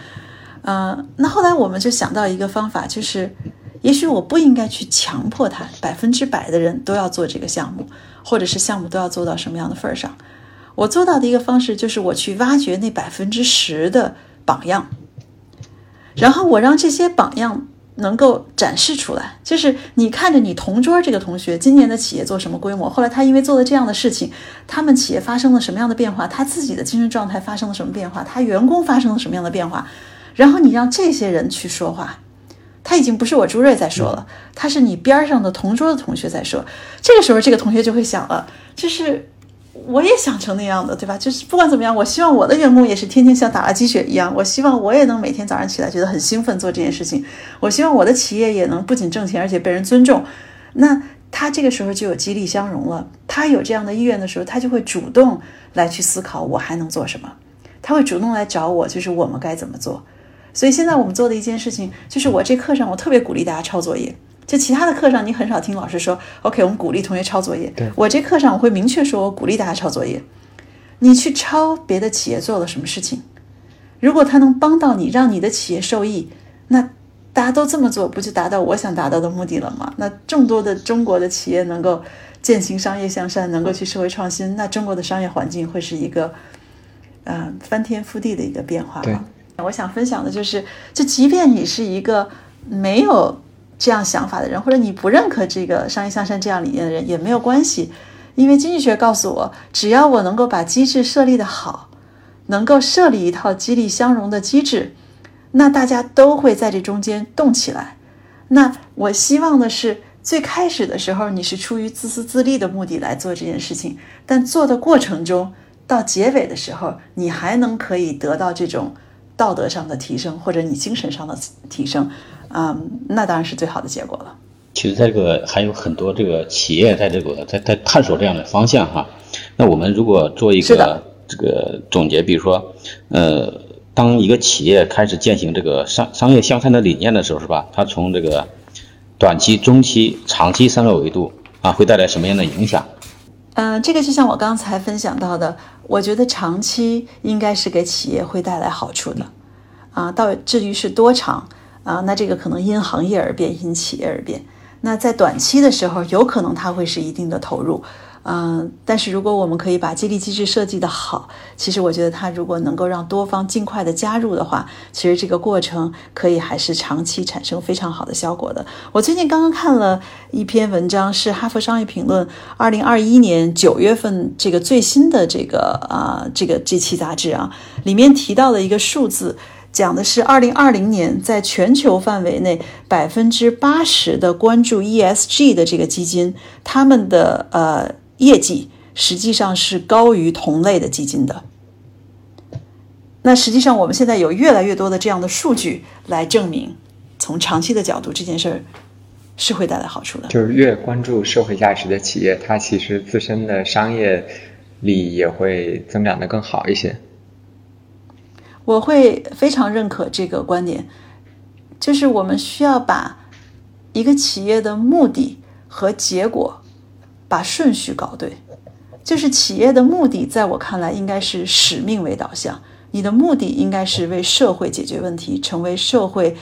嗯，那后来我们就想到一个方法，就是也许我不应该去强迫他百分之百的人都要做这个项目，或者是项目都要做到什么样的份儿上。我做到的一个方式就是我去挖掘那百分之十的榜样，然后我让这些榜样。能够展示出来，就是你看着你同桌这个同学今年的企业做什么规模，后来他因为做了这样的事情，他们企业发生了什么样的变化，他自己的精神状态发生了什么变化，他员工发生了什么样的变化，然后你让这些人去说话，他已经不是我朱瑞在说了，他是你边上的同桌的同学在说，这个时候这个同学就会想了，就是。我也想成那样的，对吧？就是不管怎么样，我希望我的员工也是天天像打了鸡血一样。我希望我也能每天早上起来觉得很兴奋做这件事情。我希望我的企业也能不仅挣钱，而且被人尊重。那他这个时候就有激励相融了。他有这样的意愿的时候，他就会主动来去思考我还能做什么。他会主动来找我，就是我们该怎么做。所以现在我们做的一件事情，就是我这课上我特别鼓励大家抄作业。就其他的课上，你很少听老师说，OK，我们鼓励同学抄作业。我这课上我会明确说，我鼓励大家抄作业。你去抄别的企业做了什么事情，如果他能帮到你，让你的企业受益，那大家都这么做，不就达到我想达到的目的了吗？那众多的中国的企业能够践行商业向善，能够去社会创新，那中国的商业环境会是一个，呃，翻天覆地的一个变化。对，我想分享的就是，就即便你是一个没有。这样想法的人，或者你不认可这个商业向善这样理念的人也没有关系，因为经济学告诉我，只要我能够把机制设立的好，能够设立一套激励相容的机制，那大家都会在这中间动起来。那我希望的是，最开始的时候你是出于自私自利的目的来做这件事情，但做的过程中到结尾的时候，你还能可以得到这种道德上的提升，或者你精神上的提升。嗯，那当然是最好的结果了。其实，在这个还有很多这个企业在这个在在探索这样的方向哈。那我们如果做一个这个总结，比如说，呃，当一个企业开始践行这个商商业向善的理念的时候，是吧？它从这个短期、中期、长期三个维度啊，会带来什么样的影响？嗯，这个就像我刚才分享到的，我觉得长期应该是给企业会带来好处的啊。到至于是多长？啊，那这个可能因行业而变，因企业而变。那在短期的时候，有可能它会是一定的投入，嗯，但是如果我们可以把激励机制设计的好，其实我觉得它如果能够让多方尽快的加入的话，其实这个过程可以还是长期产生非常好的效果的。我最近刚刚看了一篇文章，是《哈佛商业评论》二零二一年九月份这个最新的这个啊这个这期杂志啊，里面提到的一个数字。讲的是二零二零年，在全球范围内，百分之八十的关注 ESG 的这个基金，他们的呃业绩实际上是高于同类的基金的。那实际上，我们现在有越来越多的这样的数据来证明，从长期的角度，这件事儿是会带来好处的。就是越关注社会价值的企业，它其实自身的商业利益也会增长的更好一些。我会非常认可这个观点，就是我们需要把一个企业的目的和结果把顺序搞对。就是企业的目的，在我看来应该是使命为导向，你的目的应该是为社会解决问题，成为社会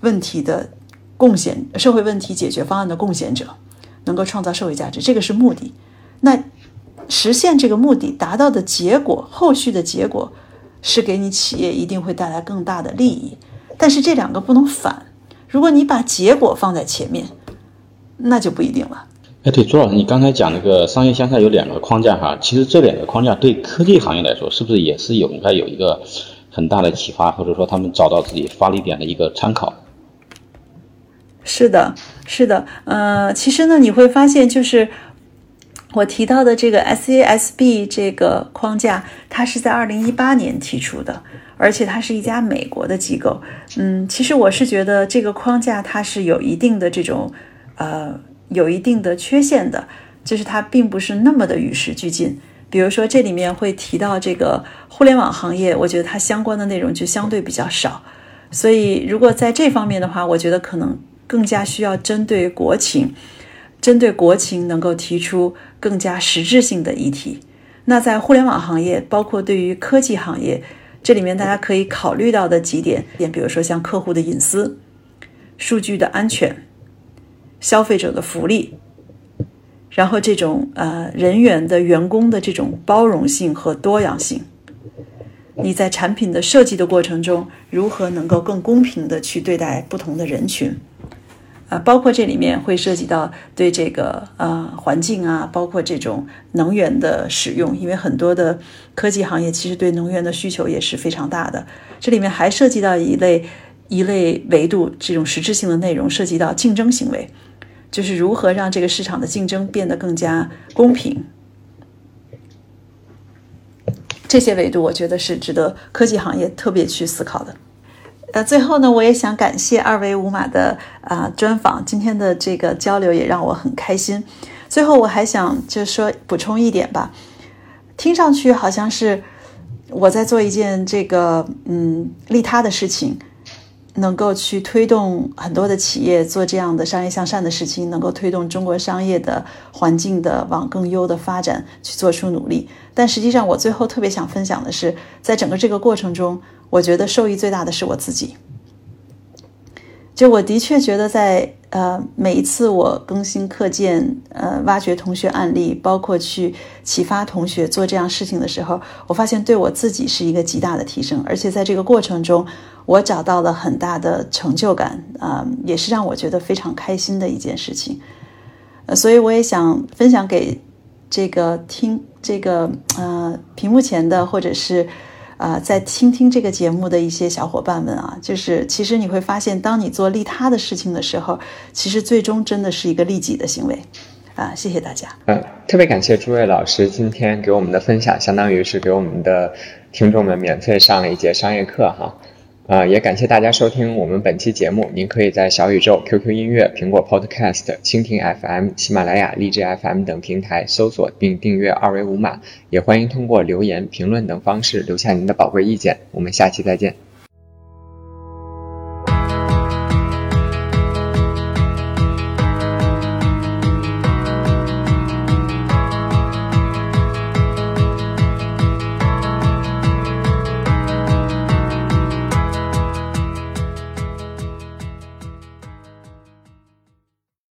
问题的贡献、社会问题解决方案的贡献者，能够创造社会价值，这个是目的。那实现这个目的达到的结果，后续的结果。是给你企业一定会带来更大的利益，但是这两个不能反。如果你把结果放在前面，那就不一定了。哎，对，朱老师，你刚才讲那个商业向下有两个框架哈，其实这两个框架对科技行业来说，是不是也是有应该有一个很大的启发，或者说他们找到自己发力点的一个参考？是的，是的，呃，其实呢，你会发现就是。我提到的这个 SASB 这个框架，它是在二零一八年提出的，而且它是一家美国的机构。嗯，其实我是觉得这个框架它是有一定的这种，呃，有一定的缺陷的，就是它并不是那么的与时俱进。比如说这里面会提到这个互联网行业，我觉得它相关的内容就相对比较少。所以如果在这方面的话，我觉得可能更加需要针对国情。针对国情能够提出更加实质性的议题，那在互联网行业，包括对于科技行业，这里面大家可以考虑到的几点，点比如说像客户的隐私、数据的安全、消费者的福利，然后这种呃人员的员工的这种包容性和多样性，你在产品的设计的过程中，如何能够更公平的去对待不同的人群？啊，包括这里面会涉及到对这个呃环境啊，包括这种能源的使用，因为很多的科技行业其实对能源的需求也是非常大的。这里面还涉及到一类一类维度，这种实质性的内容涉及到竞争行为，就是如何让这个市场的竞争变得更加公平。这些维度，我觉得是值得科技行业特别去思考的。呃，最后呢，我也想感谢二维五码的啊专访，今天的这个交流也让我很开心。最后我还想就说补充一点吧，听上去好像是我在做一件这个嗯利他的事情，能够去推动很多的企业做这样的商业向善的事情，能够推动中国商业的环境的往更优的发展去做出努力。但实际上，我最后特别想分享的是，在整个这个过程中。我觉得受益最大的是我自己。就我的确觉得，在呃每一次我更新课件、呃挖掘同学案例，包括去启发同学做这样事情的时候，我发现对我自己是一个极大的提升，而且在这个过程中，我找到了很大的成就感啊，也是让我觉得非常开心的一件事情。呃，所以我也想分享给这个听这个呃屏幕前的或者是。啊，在倾听这个节目的一些小伙伴们啊，就是其实你会发现，当你做利他的事情的时候，其实最终真的是一个利己的行为。啊，谢谢大家。嗯，特别感谢诸位老师今天给我们的分享，相当于是给我们的听众们免费上了一节商业课哈。啊，也感谢大家收听我们本期节目。您可以在小宇宙、QQ 音乐、苹果 Podcast、蜻蜓 FM、喜马拉雅、荔枝 FM 等平台搜索并订阅二维码。也欢迎通过留言、评论等方式留下您的宝贵意见。我们下期再见。